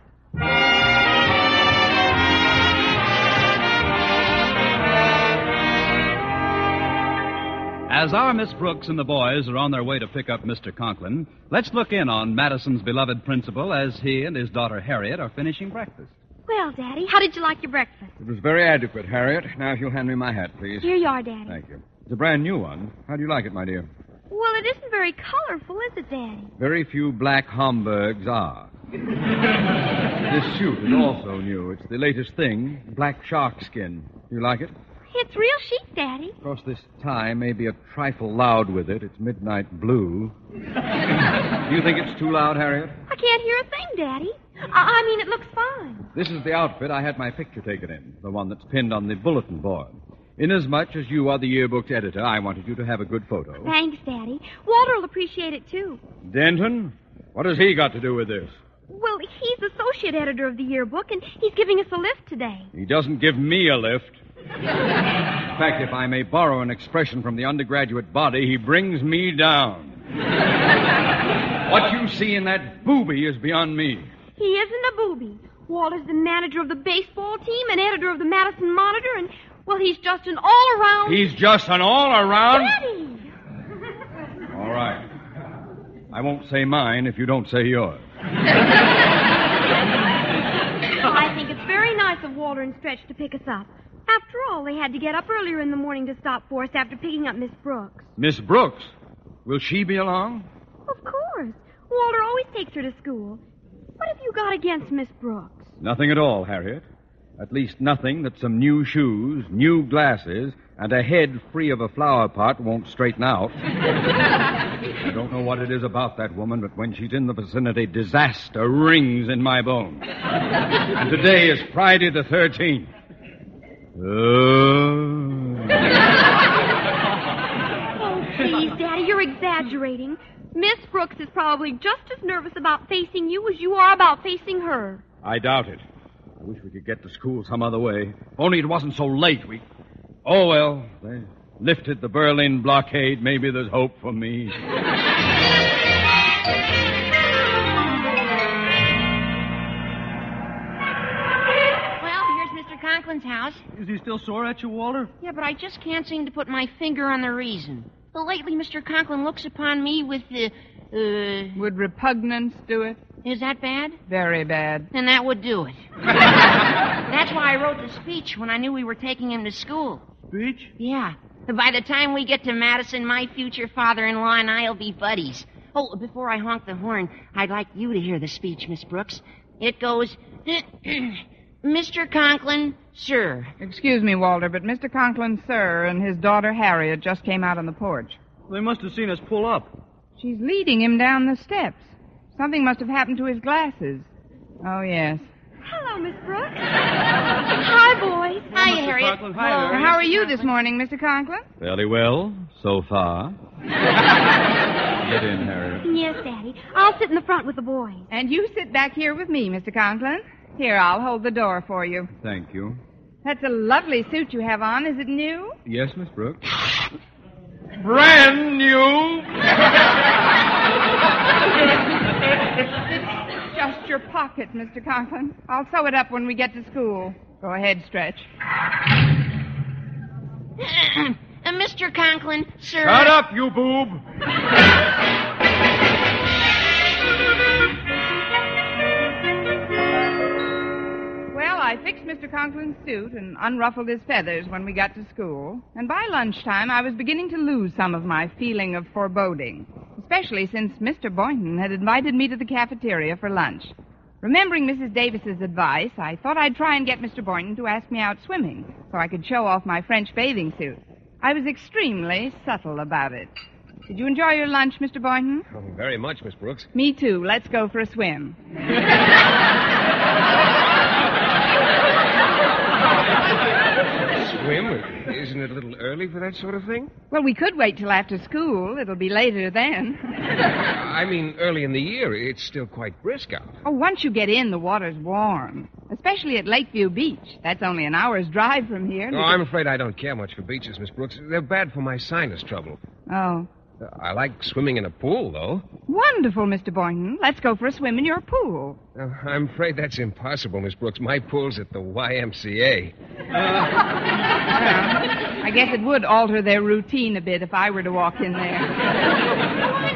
As our Miss Brooks and the boys are on their way to pick up Mr. Conklin, let's look in on Madison's beloved principal as he and his daughter Harriet are finishing breakfast. Well, Daddy, how did you like your breakfast? It was very adequate, Harriet. Now, if you'll hand me my hat, please. Here you are, Daddy. Thank you. It's a brand new one. How do you like it, my dear? Well, it isn't very colorful, is it, Daddy? Very few black Homburgs are. this suit is also new. It's the latest thing black shark skin. You like it? It's real chic, Daddy. Of course, this tie may be a trifle loud with it. It's midnight blue. do you think it's too loud, Harriet? I can't hear a thing, Daddy. I, I mean, it looks fine. This is the outfit I had my picture taken in, the one that's pinned on the bulletin board. Inasmuch as you are the yearbook's editor, I wanted you to have a good photo. Thanks, Daddy. Walter will appreciate it, too. Denton? What has he got to do with this? Well, he's associate editor of the yearbook, and he's giving us a lift today. He doesn't give me a lift. In fact, if I may borrow an expression from the undergraduate body, he brings me down. what you see in that booby is beyond me. He isn't a booby. Walter's the manager of the baseball team and editor of the Madison Monitor, and, well, he's just an all around. He's just an all around. Daddy! All right. I won't say mine if you don't say yours. I think it's very nice of Walter and Stretch to pick us up. After all, they had to get up earlier in the morning to stop for us after picking up Miss Brooks. Miss Brooks, will she be along? Of course. Walter always takes her to school. What have you got against Miss Brooks? Nothing at all, Harriet. At least nothing that some new shoes, new glasses, and a head free of a flower pot won't straighten out. I don't know what it is about that woman, but when she's in the vicinity, disaster rings in my bones. And today is Friday the 13th. Oh. Oh, please, Daddy, you're exaggerating. Miss Brooks is probably just as nervous about facing you as you are about facing her. I doubt it. I wish we could get to school some other way. If only it wasn't so late. We. Oh, well, they lifted the Berlin blockade. Maybe there's hope for me. Conklin's house. Is he still sore at you, Walter? Yeah, but I just can't seem to put my finger on the reason. Well, lately, Mr. Conklin looks upon me with the. Uh, Would repugnance do it? is that bad? Very bad. Then that would do it. That's why I wrote the speech when I knew we were taking him to school. Speech? Yeah. By the time we get to Madison, my future father-in-law and I'll be buddies. Oh, before I honk the horn, I'd like you to hear the speech, Miss Brooks. It goes, Mr. Conklin, sir. Excuse me, Walter, but Mr. Conklin, sir, and his daughter Harriet just came out on the porch. They must have seen us pull up. She's leading him down the steps. Something must have happened to his glasses. Oh, yes. Hello, Miss Brooks. Hi, boys. Hi, Mr. Harriet. Conklin. Hi, Hello. Harriet. How are you this morning, Mr. Conklin? Fairly well, so far. Get in, Harriet. Yes, Daddy. I'll sit in the front with the boys. And you sit back here with me, Mr. Conklin. Here, I'll hold the door for you. Thank you. That's a lovely suit you have on. Is it new? Yes, Miss Brooks? Brand new. It's just your pocket, Mr. Conklin. I'll sew it up when we get to school. Go ahead, Stretch. Uh, Mr. Conklin, sir. Shut up, you boob. I fixed Mr. Conklin's suit and unruffled his feathers when we got to school. And by lunchtime, I was beginning to lose some of my feeling of foreboding, especially since Mr. Boynton had invited me to the cafeteria for lunch. Remembering Mrs. Davis's advice, I thought I'd try and get Mr. Boynton to ask me out swimming so I could show off my French bathing suit. I was extremely subtle about it. Did you enjoy your lunch, Mr. Boynton? Oh, very much, Miss Brooks. Me too. Let's go for a swim. Isn't it a little early for that sort of thing? Well, we could wait till after school. It'll be later then. I mean, early in the year. It's still quite brisk out. Oh, once you get in, the water's warm. Especially at Lakeview Beach. That's only an hour's drive from here. No, I'm afraid I don't care much for beaches, Miss Brooks. They're bad for my sinus trouble. Oh. I like swimming in a pool, though. Wonderful, Mr. Boynton. Let's go for a swim in your pool. Uh, I'm afraid that's impossible, Miss Brooks. My pool's at the YMCA. I guess it would alter their routine a bit if I were to walk in there.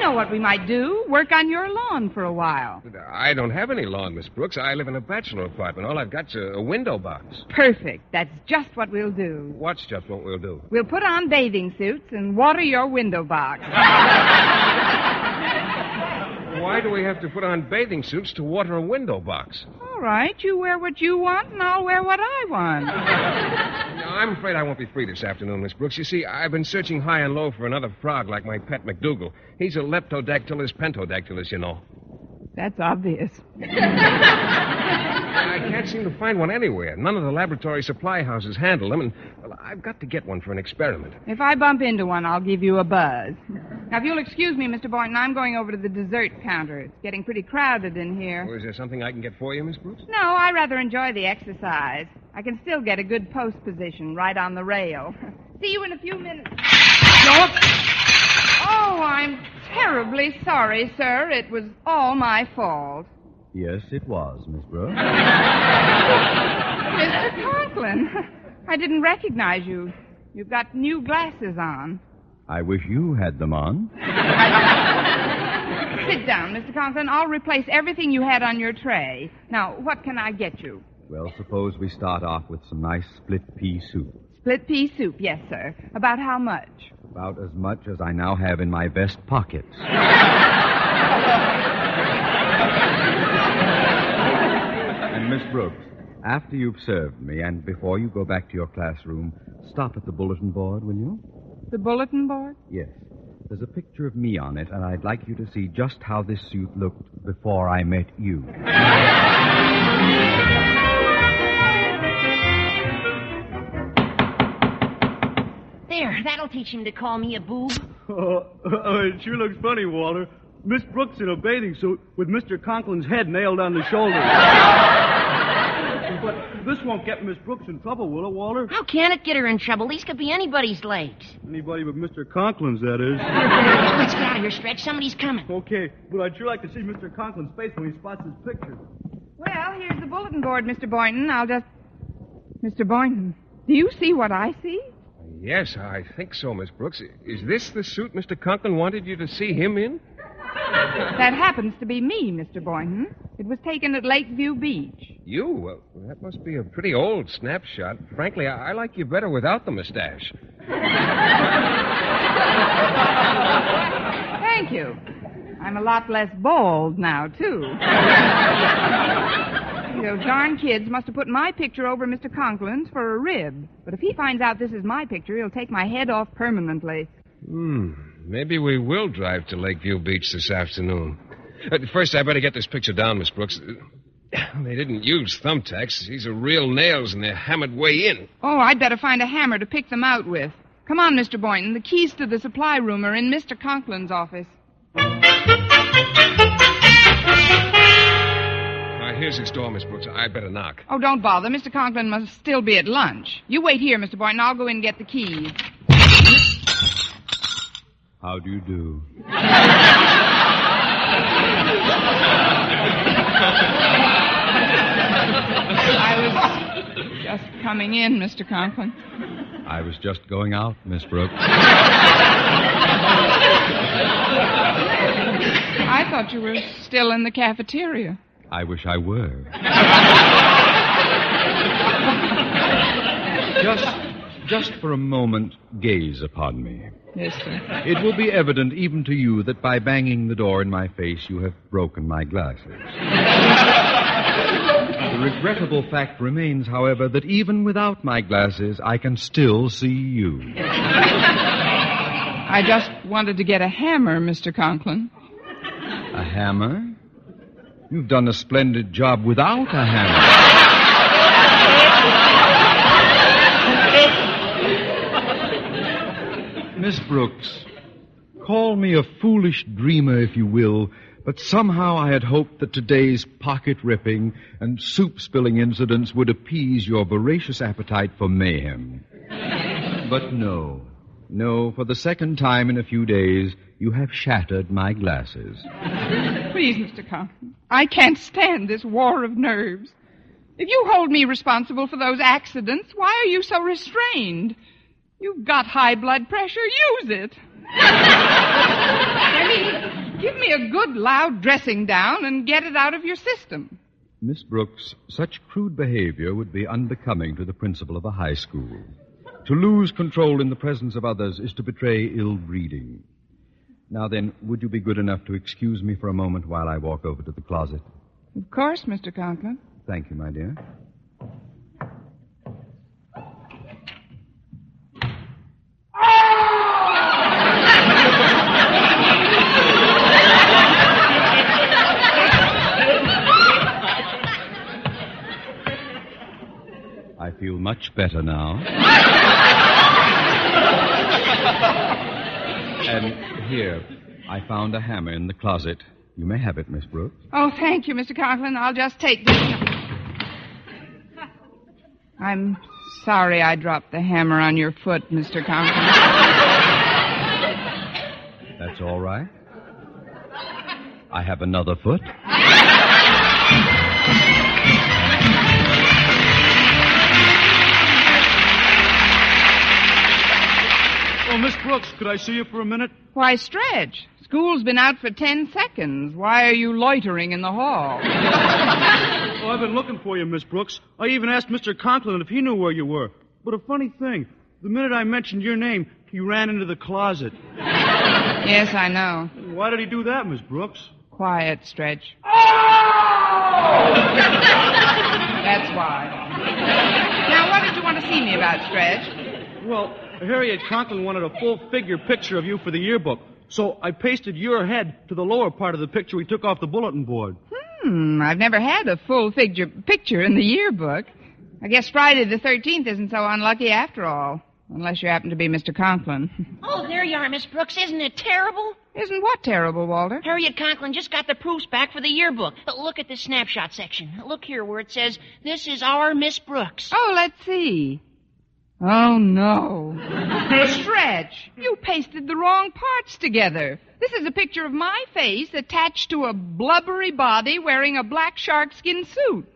Know what we might do. Work on your lawn for a while. I don't have any lawn, Miss Brooks. I live in a bachelor apartment. All I've got's a, a window box. Perfect. That's just what we'll do. What's just what we'll do? We'll put on bathing suits and water your window box. Why do we have to put on bathing suits to water a window box? All right, you wear what you want, and I'll wear what I want. No, I'm afraid I won't be free this afternoon, Miss Brooks. You see, I've been searching high and low for another frog like my pet McDougal. He's a Leptodactylus pentadactylus, you know. That's obvious. I can't seem to find one anywhere. None of the laboratory supply houses handle them, and well, I've got to get one for an experiment. If I bump into one, I'll give you a buzz. Now, if you'll excuse me, Mr. Boynton, I'm going over to the dessert counter. It's getting pretty crowded in here. Or is there something I can get for you, Miss Brooks? No, I rather enjoy the exercise. I can still get a good post position right on the rail. See you in a few minutes. Oh, I'm terribly sorry, sir. It was all my fault. Yes, it was, Miss Brooks. Mr. Conklin, I didn't recognize you. You've got new glasses on. I wish you had them on. Sit down, Mr. Conklin. I'll replace everything you had on your tray. Now, what can I get you? Well, suppose we start off with some nice split pea soup. Split pea soup, yes, sir. About how much? About as much as I now have in my vest pockets. and Miss Brooks, after you've served me and before you go back to your classroom, stop at the bulletin board, will you? The bulletin board? Yes. There's a picture of me on it, and I'd like you to see just how this suit looked before I met you. There, that'll teach him to call me a boob. Oh, it sure looks funny, Walter. Miss Brooks in a bathing suit with Mr. Conklin's head nailed on the shoulder. but this won't get Miss Brooks in trouble, will it, Walter? How can it get her in trouble? These could be anybody's legs. Anybody but Mr. Conklin's, that is. Let's get out of here, Stretch. Somebody's coming. Okay, but I'd sure like to see Mr. Conklin's face when he spots his picture. Well, here's the bulletin board, Mr. Boynton. I'll just. Mr. Boynton, do you see what I see? Yes, I think so, Miss Brooks. Is this the suit Mr. Conklin wanted you to see him in? That happens to be me, Mr. Boynton. It was taken at Lakeview Beach. You? Well, that must be a pretty old snapshot. Frankly, I, I like you better without the mustache. Thank you. I'm a lot less bald now, too. Those darn kids must have put my picture over Mr. Conklin's for a rib. But if he finds out this is my picture, he'll take my head off permanently. Hmm. Maybe we will drive to Lakeview Beach this afternoon. Uh, first, I better get this picture down, Miss Brooks. They didn't use thumbtacks. These are real nails, and they're hammered way in. Oh, I'd better find a hammer to pick them out with. Come on, Mr. Boynton. The keys to the supply room are in Mr. Conklin's office. Here's his door, Miss Brooks. I'd better knock. Oh, don't bother. Mr. Conklin must still be at lunch. You wait here, Mr. Boynton. I'll go in and get the keys. How do you do? I was just coming in, Mr. Conklin. I was just going out, Miss Brooks. I thought you were still in the cafeteria. I wish I were. Just, just for a moment, gaze upon me. Yes, sir. It will be evident even to you that by banging the door in my face, you have broken my glasses. the regrettable fact remains, however, that even without my glasses, I can still see you. I just wanted to get a hammer, Mr. Conklin. A hammer? You've done a splendid job without a hammer. Miss Brooks, call me a foolish dreamer if you will, but somehow I had hoped that today's pocket ripping and soup spilling incidents would appease your voracious appetite for mayhem. But no. No, for the second time in a few days, you have shattered my glasses. Please, Mr. Conklin. I can't stand this war of nerves. If you hold me responsible for those accidents, why are you so restrained? You've got high blood pressure. Use it. I mean, give me a good loud dressing down and get it out of your system. Miss Brooks, such crude behavior would be unbecoming to the principal of a high school. To lose control in the presence of others is to betray ill breeding. Now then, would you be good enough to excuse me for a moment while I walk over to the closet? Of course, Mr. Conklin. Thank you, my dear. I feel much better now. And here, I found a hammer in the closet. You may have it, Miss Brooks. Oh, thank you, Mr. Conklin. I'll just take this. I'm sorry I dropped the hammer on your foot, Mr. Conklin. That's all right. I have another foot. Brooks, could I see you for a minute? Why, Stretch? School's been out for ten seconds. Why are you loitering in the hall? Oh, I've been looking for you, Miss Brooks. I even asked Mr. Conklin if he knew where you were. But a funny thing, the minute I mentioned your name, he ran into the closet. yes, I know. Why did he do that, Miss Brooks? Quiet, Stretch. Oh! That's why. Now, what did you want to see me about, Stretch? Well, Harriet Conklin wanted a full figure picture of you for the yearbook. So I pasted your head to the lower part of the picture we took off the bulletin board. Hmm, I've never had a full figure picture in the yearbook. I guess Friday the 13th isn't so unlucky after all. Unless you happen to be Mr. Conklin. Oh, there you are, Miss Brooks. Isn't it terrible? Isn't what terrible, Walter? Harriet Conklin just got the proofs back for the yearbook. Look at the snapshot section. Look here where it says, This is our Miss Brooks. Oh, let's see. Oh, no. Stretch, you pasted the wrong parts together. This is a picture of my face attached to a blubbery body wearing a black sharkskin suit.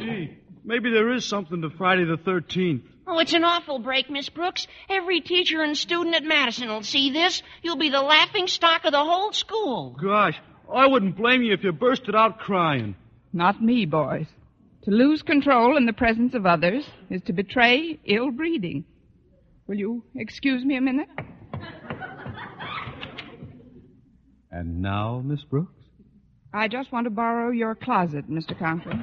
Gee, maybe there is something to Friday the 13th. Oh, it's an awful break, Miss Brooks. Every teacher and student at Madison will see this. You'll be the laughing stock of the whole school. Gosh, I wouldn't blame you if you bursted out crying. Not me, boys. To lose control in the presence of others is to betray ill breeding. Will you excuse me a minute? And now, Miss Brooks? I just want to borrow your closet, Mr. Conklin.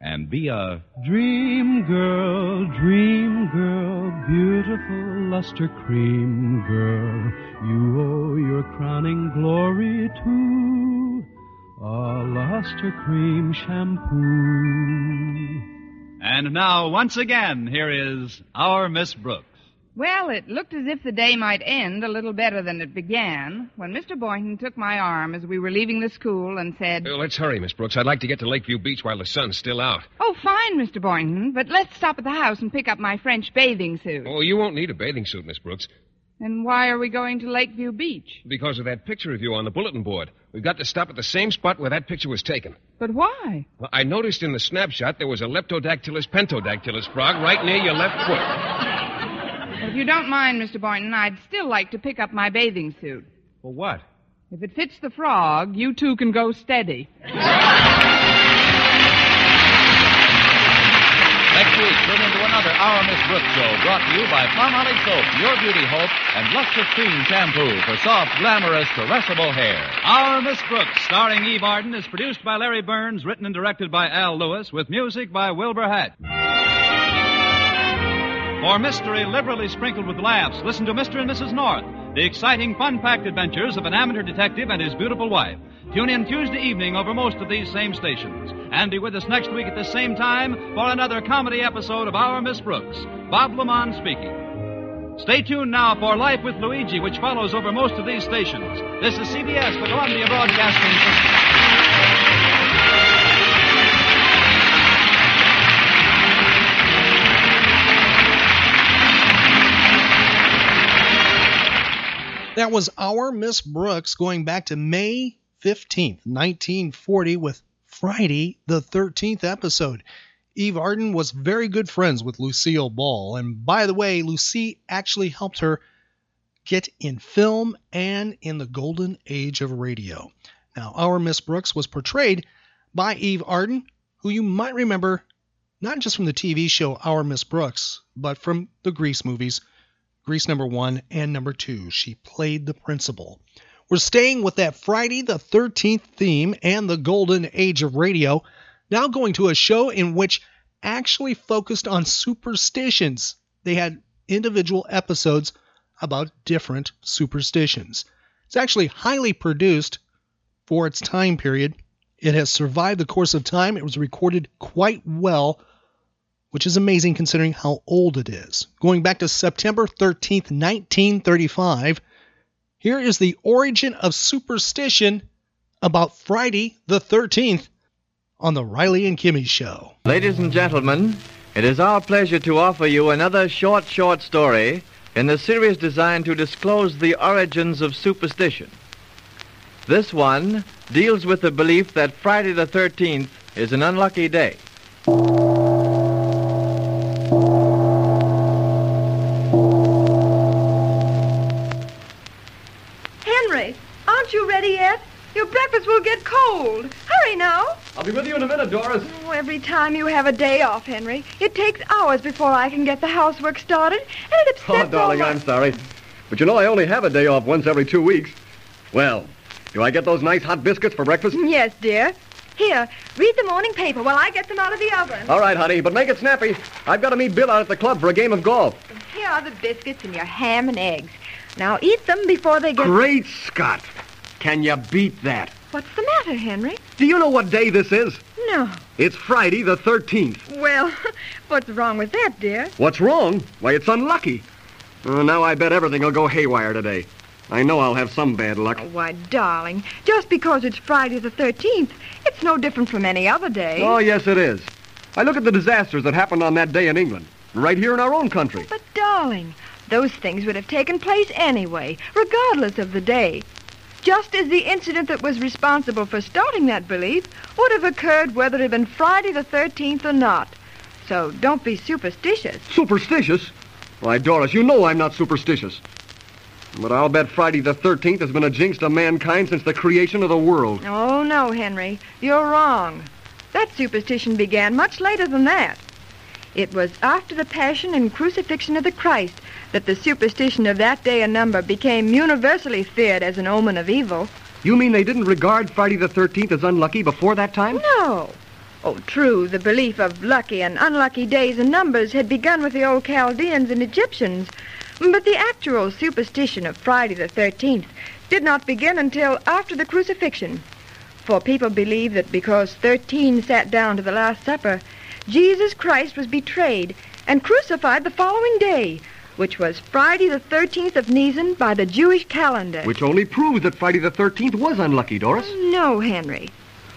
and be a Dream girl, dream girl, beautiful luster cream girl. You owe your crowning glory to a luster cream shampoo. and now, once again, here is our Miss Brooks. Well, it looked as if the day might end a little better than it began when Mr. Boynton took my arm as we were leaving the school and said, let's hurry, Miss Brooks. I'd like to get to Lakeview Beach while the sun's still out. Oh, fine, Mr. Boynton, but let's stop at the house and pick up my French bathing suit. Oh, you won't need a bathing suit, Miss Brooks, And why are we going to Lakeview Beach? because of that picture of you on the bulletin board. We've got to stop at the same spot where that picture was taken. But why? Well, I noticed in the snapshot there was a Leptodactylus pentadactylus frog right near your left foot. If you don't mind, Mr. Boynton, I'd still like to pick up my bathing suit. For what? If it fits the frog, you two can go steady. Next week, tune into another Our Miss Brooks show brought to you by Palmolive Soap, Your Beauty Hope, and Luster Cream Shampoo for soft, glamorous, caressable hair. Our Miss Brooks, starring Eve Arden, is produced by Larry Berns, written and directed by Al Lewis, with music by Wilbur Hatch. For mystery liberally sprinkled with laughs, listen to Mr. and Mrs. North, the exciting, fun-packed adventures of an amateur detective and his beautiful wife. Tune in Tuesday evening over most of these same stations. And be with us next week at the same time for another comedy episode of Our Miss Brooks. Bob LeMond speaking. Stay tuned now for Life with Luigi, which follows over most of these stations. This is CBS, the Columbia Broadcasting System. That was our Miss Brooks going back to May 15th, 1940, with Friday the 13th episode. Eve Arden was very good friends with Lucille Ball, and by the way, Lucy actually helped her get in film and in the golden age of radio. Now, our Miss Brooks was portrayed by Eve Arden, who you might remember not just from the TV show Our Miss Brooks, but from the Grease movies, Grease number one and number two. She played the principal. We're staying with that Friday the 13th theme and the golden age of radio, now going to a show in which actually focused on superstitions. They had individual episodes about different superstitions. It's actually highly produced for its time period. It has survived the course of time. It was recorded quite well, which is amazing considering how old it is. Going back to September 13th, 1935, here is the origin of superstition about Friday the 13th on the Riley and Kimmy Show. Ladies and gentlemen, it is our pleasure to offer you another short, short story in the series designed to disclose the origins of superstition. This one deals with the belief that Friday the 13th is an unlucky day. Cold. Hurry now. I'll be with you in a minute, Doris. Oh, every time you have a day off, Henry, it takes hours before I can get the housework started, and it upsets Oh, darling. I'm sorry. But you know, I only have a day off once every two weeks. Well, do I get those nice hot biscuits for breakfast? Mm, yes, dear. Here, read the morning paper while I get them out of the oven. All right, honey, but make it snappy. I've got to meet Bill out at the club for a game of golf. Here are the biscuits and your ham and eggs. Now eat them before they get... Great Scott! Can you beat that? What's the matter, Henry? Do you know what day this is? No. It's Friday the 13th. Well, what's wrong with that, dear? What's wrong? Why, it's unlucky. Uh, now I bet everything will go haywire today. I know I'll have some bad luck. Oh, Why, darling, just because it's Friday the 13th, it's no different from any other day. Oh, yes, it is. I look at the disasters that happened on that day in England, right here in our own country. But, darling, those things would have taken place anyway, regardless of the day. Just as the incident that was responsible for starting that belief would have occurred whether it had been Friday the 13th or not. So don't be superstitious. Superstitious? Why, Doris, you know I'm not superstitious. But I'll bet Friday the 13th has been a jinx to mankind since the creation of the world. Oh, no, Henry. You're wrong. That superstition began much later than that. It was after the passion and crucifixion of the Christ that the superstition of that day and number became universally feared as an omen of evil. You mean they didn't regard Friday the 13th as unlucky before that time? No. Oh, true, the belief of lucky and unlucky days and numbers had begun with the old Chaldeans and Egyptians. But the actual superstition of Friday the 13th did not begin until after the crucifixion. For people believed that because 13 sat down to the Last Supper, Jesus Christ was betrayed and crucified the following day, which was Friday the 13th of Nisan by the Jewish calendar. Which only proves that Friday the 13th was unlucky, Doris. Oh, no, Henry.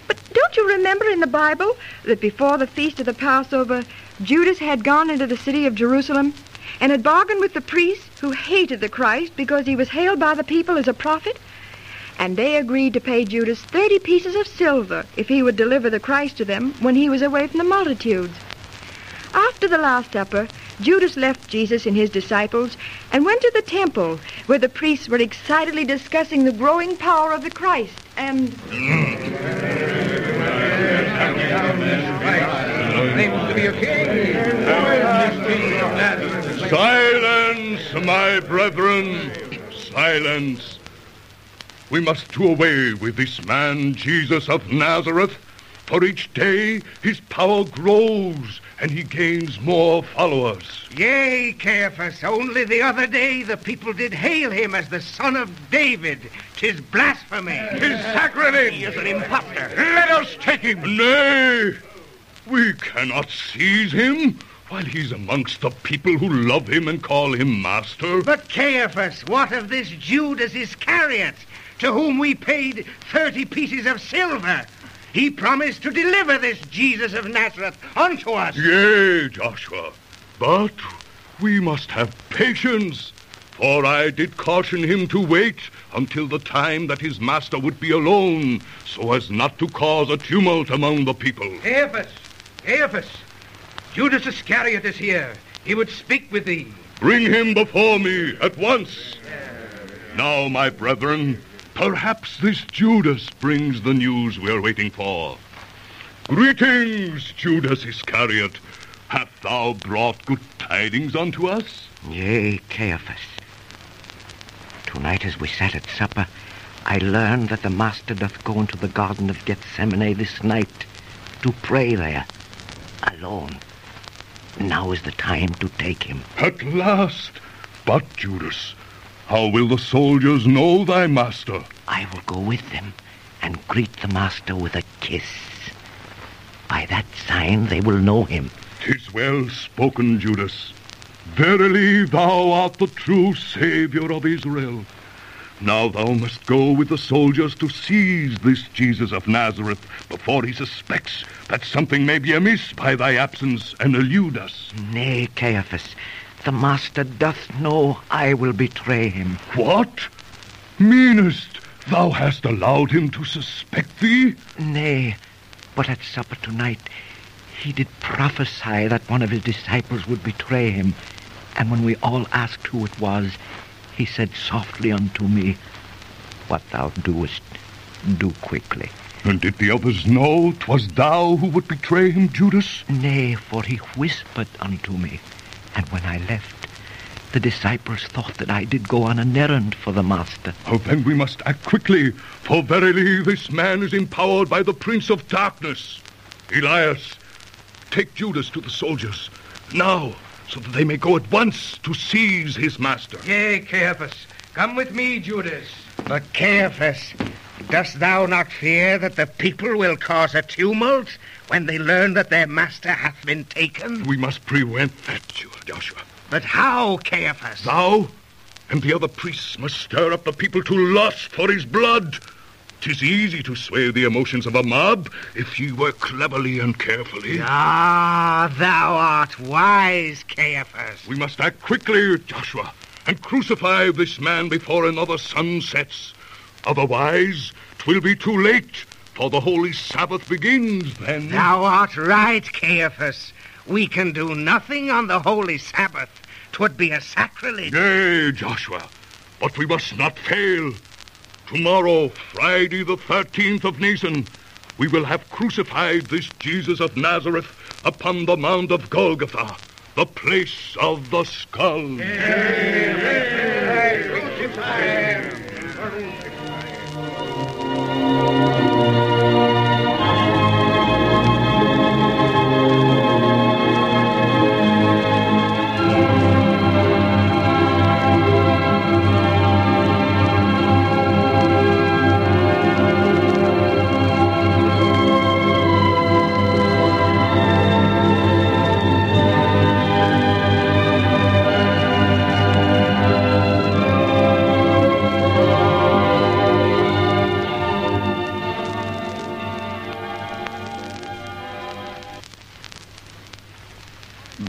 But don't you remember in the Bible that before the feast of the Passover, Judas had gone into the city of Jerusalem and had bargained with the priests who hated the Christ because he was hailed by the people as a prophet? And they agreed to pay Judas 30 pieces of silver if he would deliver the Christ to them when he was away from the multitudes. After the Last Supper, Judas left Jesus and his disciples and went to the temple where the priests were excitedly discussing the growing power of the Christ and. Silence, my brethren. Silence. We must do away with this man, Jesus of Nazareth. For each day his power grows and he gains more followers. Yea, Caiaphas, only the other day the people did hail him as the son of David. Tis blasphemy. Tis sacrilege. He is an impostor. Let us take him. Nay, we cannot seize him while he's amongst the people who love him and call him master. But Caiaphas, what of this Judas Iscariot, to whom we paid thirty pieces of silver? He promised to deliver this Jesus of Nazareth unto us. Yea, Joshua, but we must have patience. For I did caution him to wait until the time that his master would be alone, so as not to cause a tumult among the people. Caiaphas, Caiaphas, Judas Iscariot is here. He would speak with thee. Bring him before me at once. Now, my brethren, perhaps this Judas brings the news we're waiting for. Greetings, Judas Iscariot. Hast thou brought good tidings unto us? Yea, Caiaphas. Tonight, as we sat at supper, I learned that the Master doth go into the Garden of Gethsemane this night to pray there, alone. Now is the time to take him. At last. But, Judas, how will the soldiers know thy master? I will go with them and greet the Master with a kiss. By that sign they will know him. Tis well spoken, Judas. Verily, thou art the true Savior of Israel. Now thou must go with the soldiers to seize this Jesus of Nazareth before he suspects that something may be amiss by thy absence and elude us. Nay, Caiaphas, the Master doth know I will betray him. What? Meanest thou hast allowed him to suspect thee? Nay, but at supper tonight he did prophesy that one of his disciples would betray him. And when we all asked who it was, he said softly unto me, what thou doest, do quickly. And did the others know 'twas thou who would betray him, Judas? Nay, for he whispered unto me. And when I left, the disciples thought that I did go on an errand for the Master. Oh, then we must act quickly, for verily this man is empowered by the Prince of Darkness. Elias, take Judas to the soldiers, now, so that they may go at once to seize his master. Yea, Caiaphas, come with me, Judas. But Caiaphas, dost thou not fear that the people will cause a tumult when they learn that their master hath been taken? We must prevent that, Joshua. But how, Caiaphas? Thou and the other priests must stir up the people to lust for his blood. 'Tis easy to sway the emotions of a mob if ye work cleverly and carefully. Ah, thou art wise, Caiaphas. We must act quickly, Joshua, and crucify this man before another sun sets. Otherwise, 'twill be too late, for the holy Sabbath begins then. Thou art right, Caiaphas. We can do nothing on the holy Sabbath. 'Twould be a sacrilege. Yea, Joshua, but we must not fail. Tomorrow, Friday the 13th of Nisan, we will have crucified this Jesus of Nazareth upon the Mount of Golgotha, the place of the skull.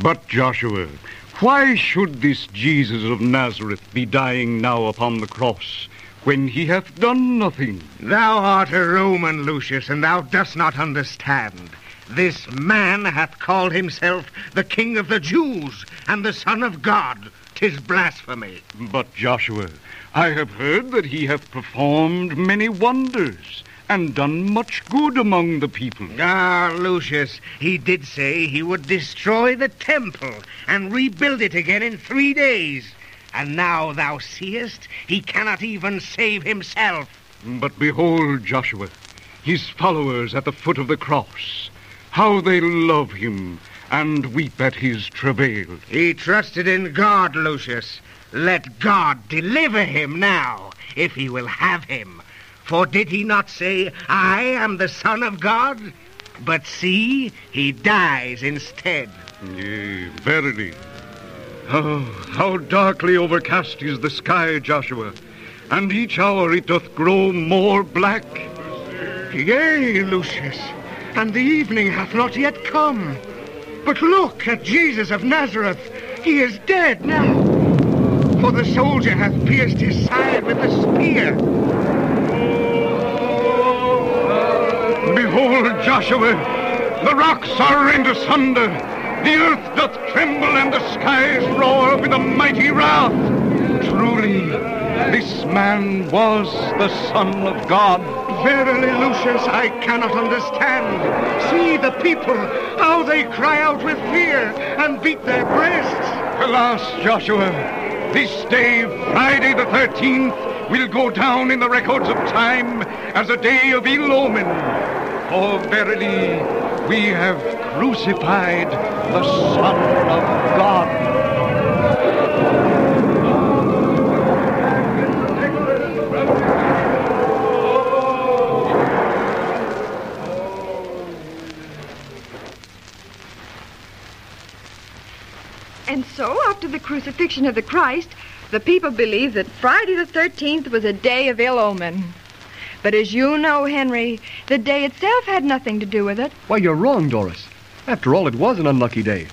But, Joshua, why should this Jesus of Nazareth be dying now upon the cross when he hath done nothing? Thou art a Roman, Lucius, and thou dost not understand. This man hath called himself the King of the Jews and the Son of God. Tis blasphemy. But, Joshua, I have heard that he hath performed many wonders and done much good among the people. Ah, Lucius, he did say he would destroy the temple and rebuild it again in three days. And now thou seest he cannot even save himself. But behold, Joshua, his followers at the foot of the cross, how they love him and weep at his travail. He trusted in God, Lucius. Let God deliver him now, if he will have him. For did he not say, I am the Son of God? But see, he dies instead. Yea, verily. Oh, how darkly overcast is the sky, Joshua, and each hour it doth grow more black. Yea, Lucius, and the evening hath not yet come. But look at Jesus of Nazareth. He is dead now. For the soldier hath pierced his side with a spear. Behold, Joshua, the rocks are rent asunder, the earth doth tremble, and the skies roar with a mighty wrath. Truly, this man was the Son of God. Verily, Lucius, I cannot understand. See the people, how they cry out with fear and beat their breasts. Alas, Joshua, this day, Friday the 13th, will go down in the records of time as a day of ill omen. For verily, we have crucified the Son of God. And so, after the crucifixion of the Christ, the people believed that Friday the 13th was a day of ill omen. But as you know, Henry, the day itself had nothing to do with it. Why, you're wrong, Doris. After all, it was an unlucky day.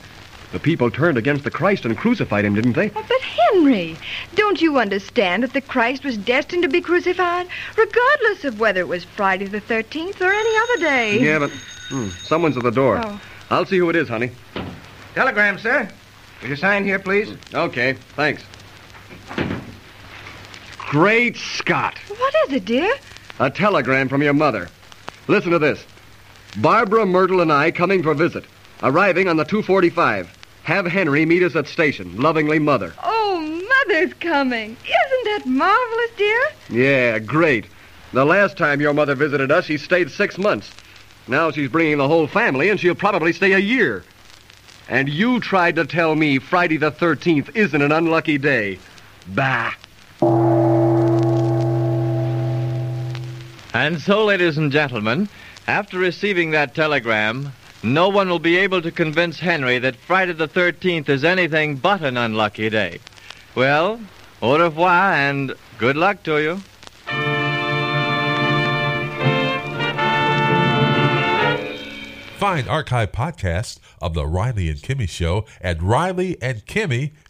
The people turned against the Christ and crucified him, didn't they? But Henry, don't you understand that the Christ was destined to be crucified, regardless of whether it was Friday the 13th or any other day? Yeah, but hmm, someone's at the door. Oh. I'll see who it is, honey. Telegram, sir. Will you sign here, please? Okay, thanks. Great Scott. What is it, dear? A telegram from your mother. Listen to this. Barbara Myrtle and I coming for visit. Arriving on the 245. Have Henry meet us at station. Lovingly, Mother. Oh, Mother's coming. Isn't that marvelous, dear? Yeah, great. The last time your mother visited us, she stayed six months. Now she's bringing the whole family, and she'll probably stay a year. And you tried to tell me Friday the 13th isn't an unlucky day. Bah. And so, ladies and gentlemen, after receiving that telegram, no one will be able to convince Henry that Friday the 13th is anything but an unlucky day. Well, au revoir and good luck to you. Find archive podcasts of The Riley and Kimmy Show at rileyandkimmy.com.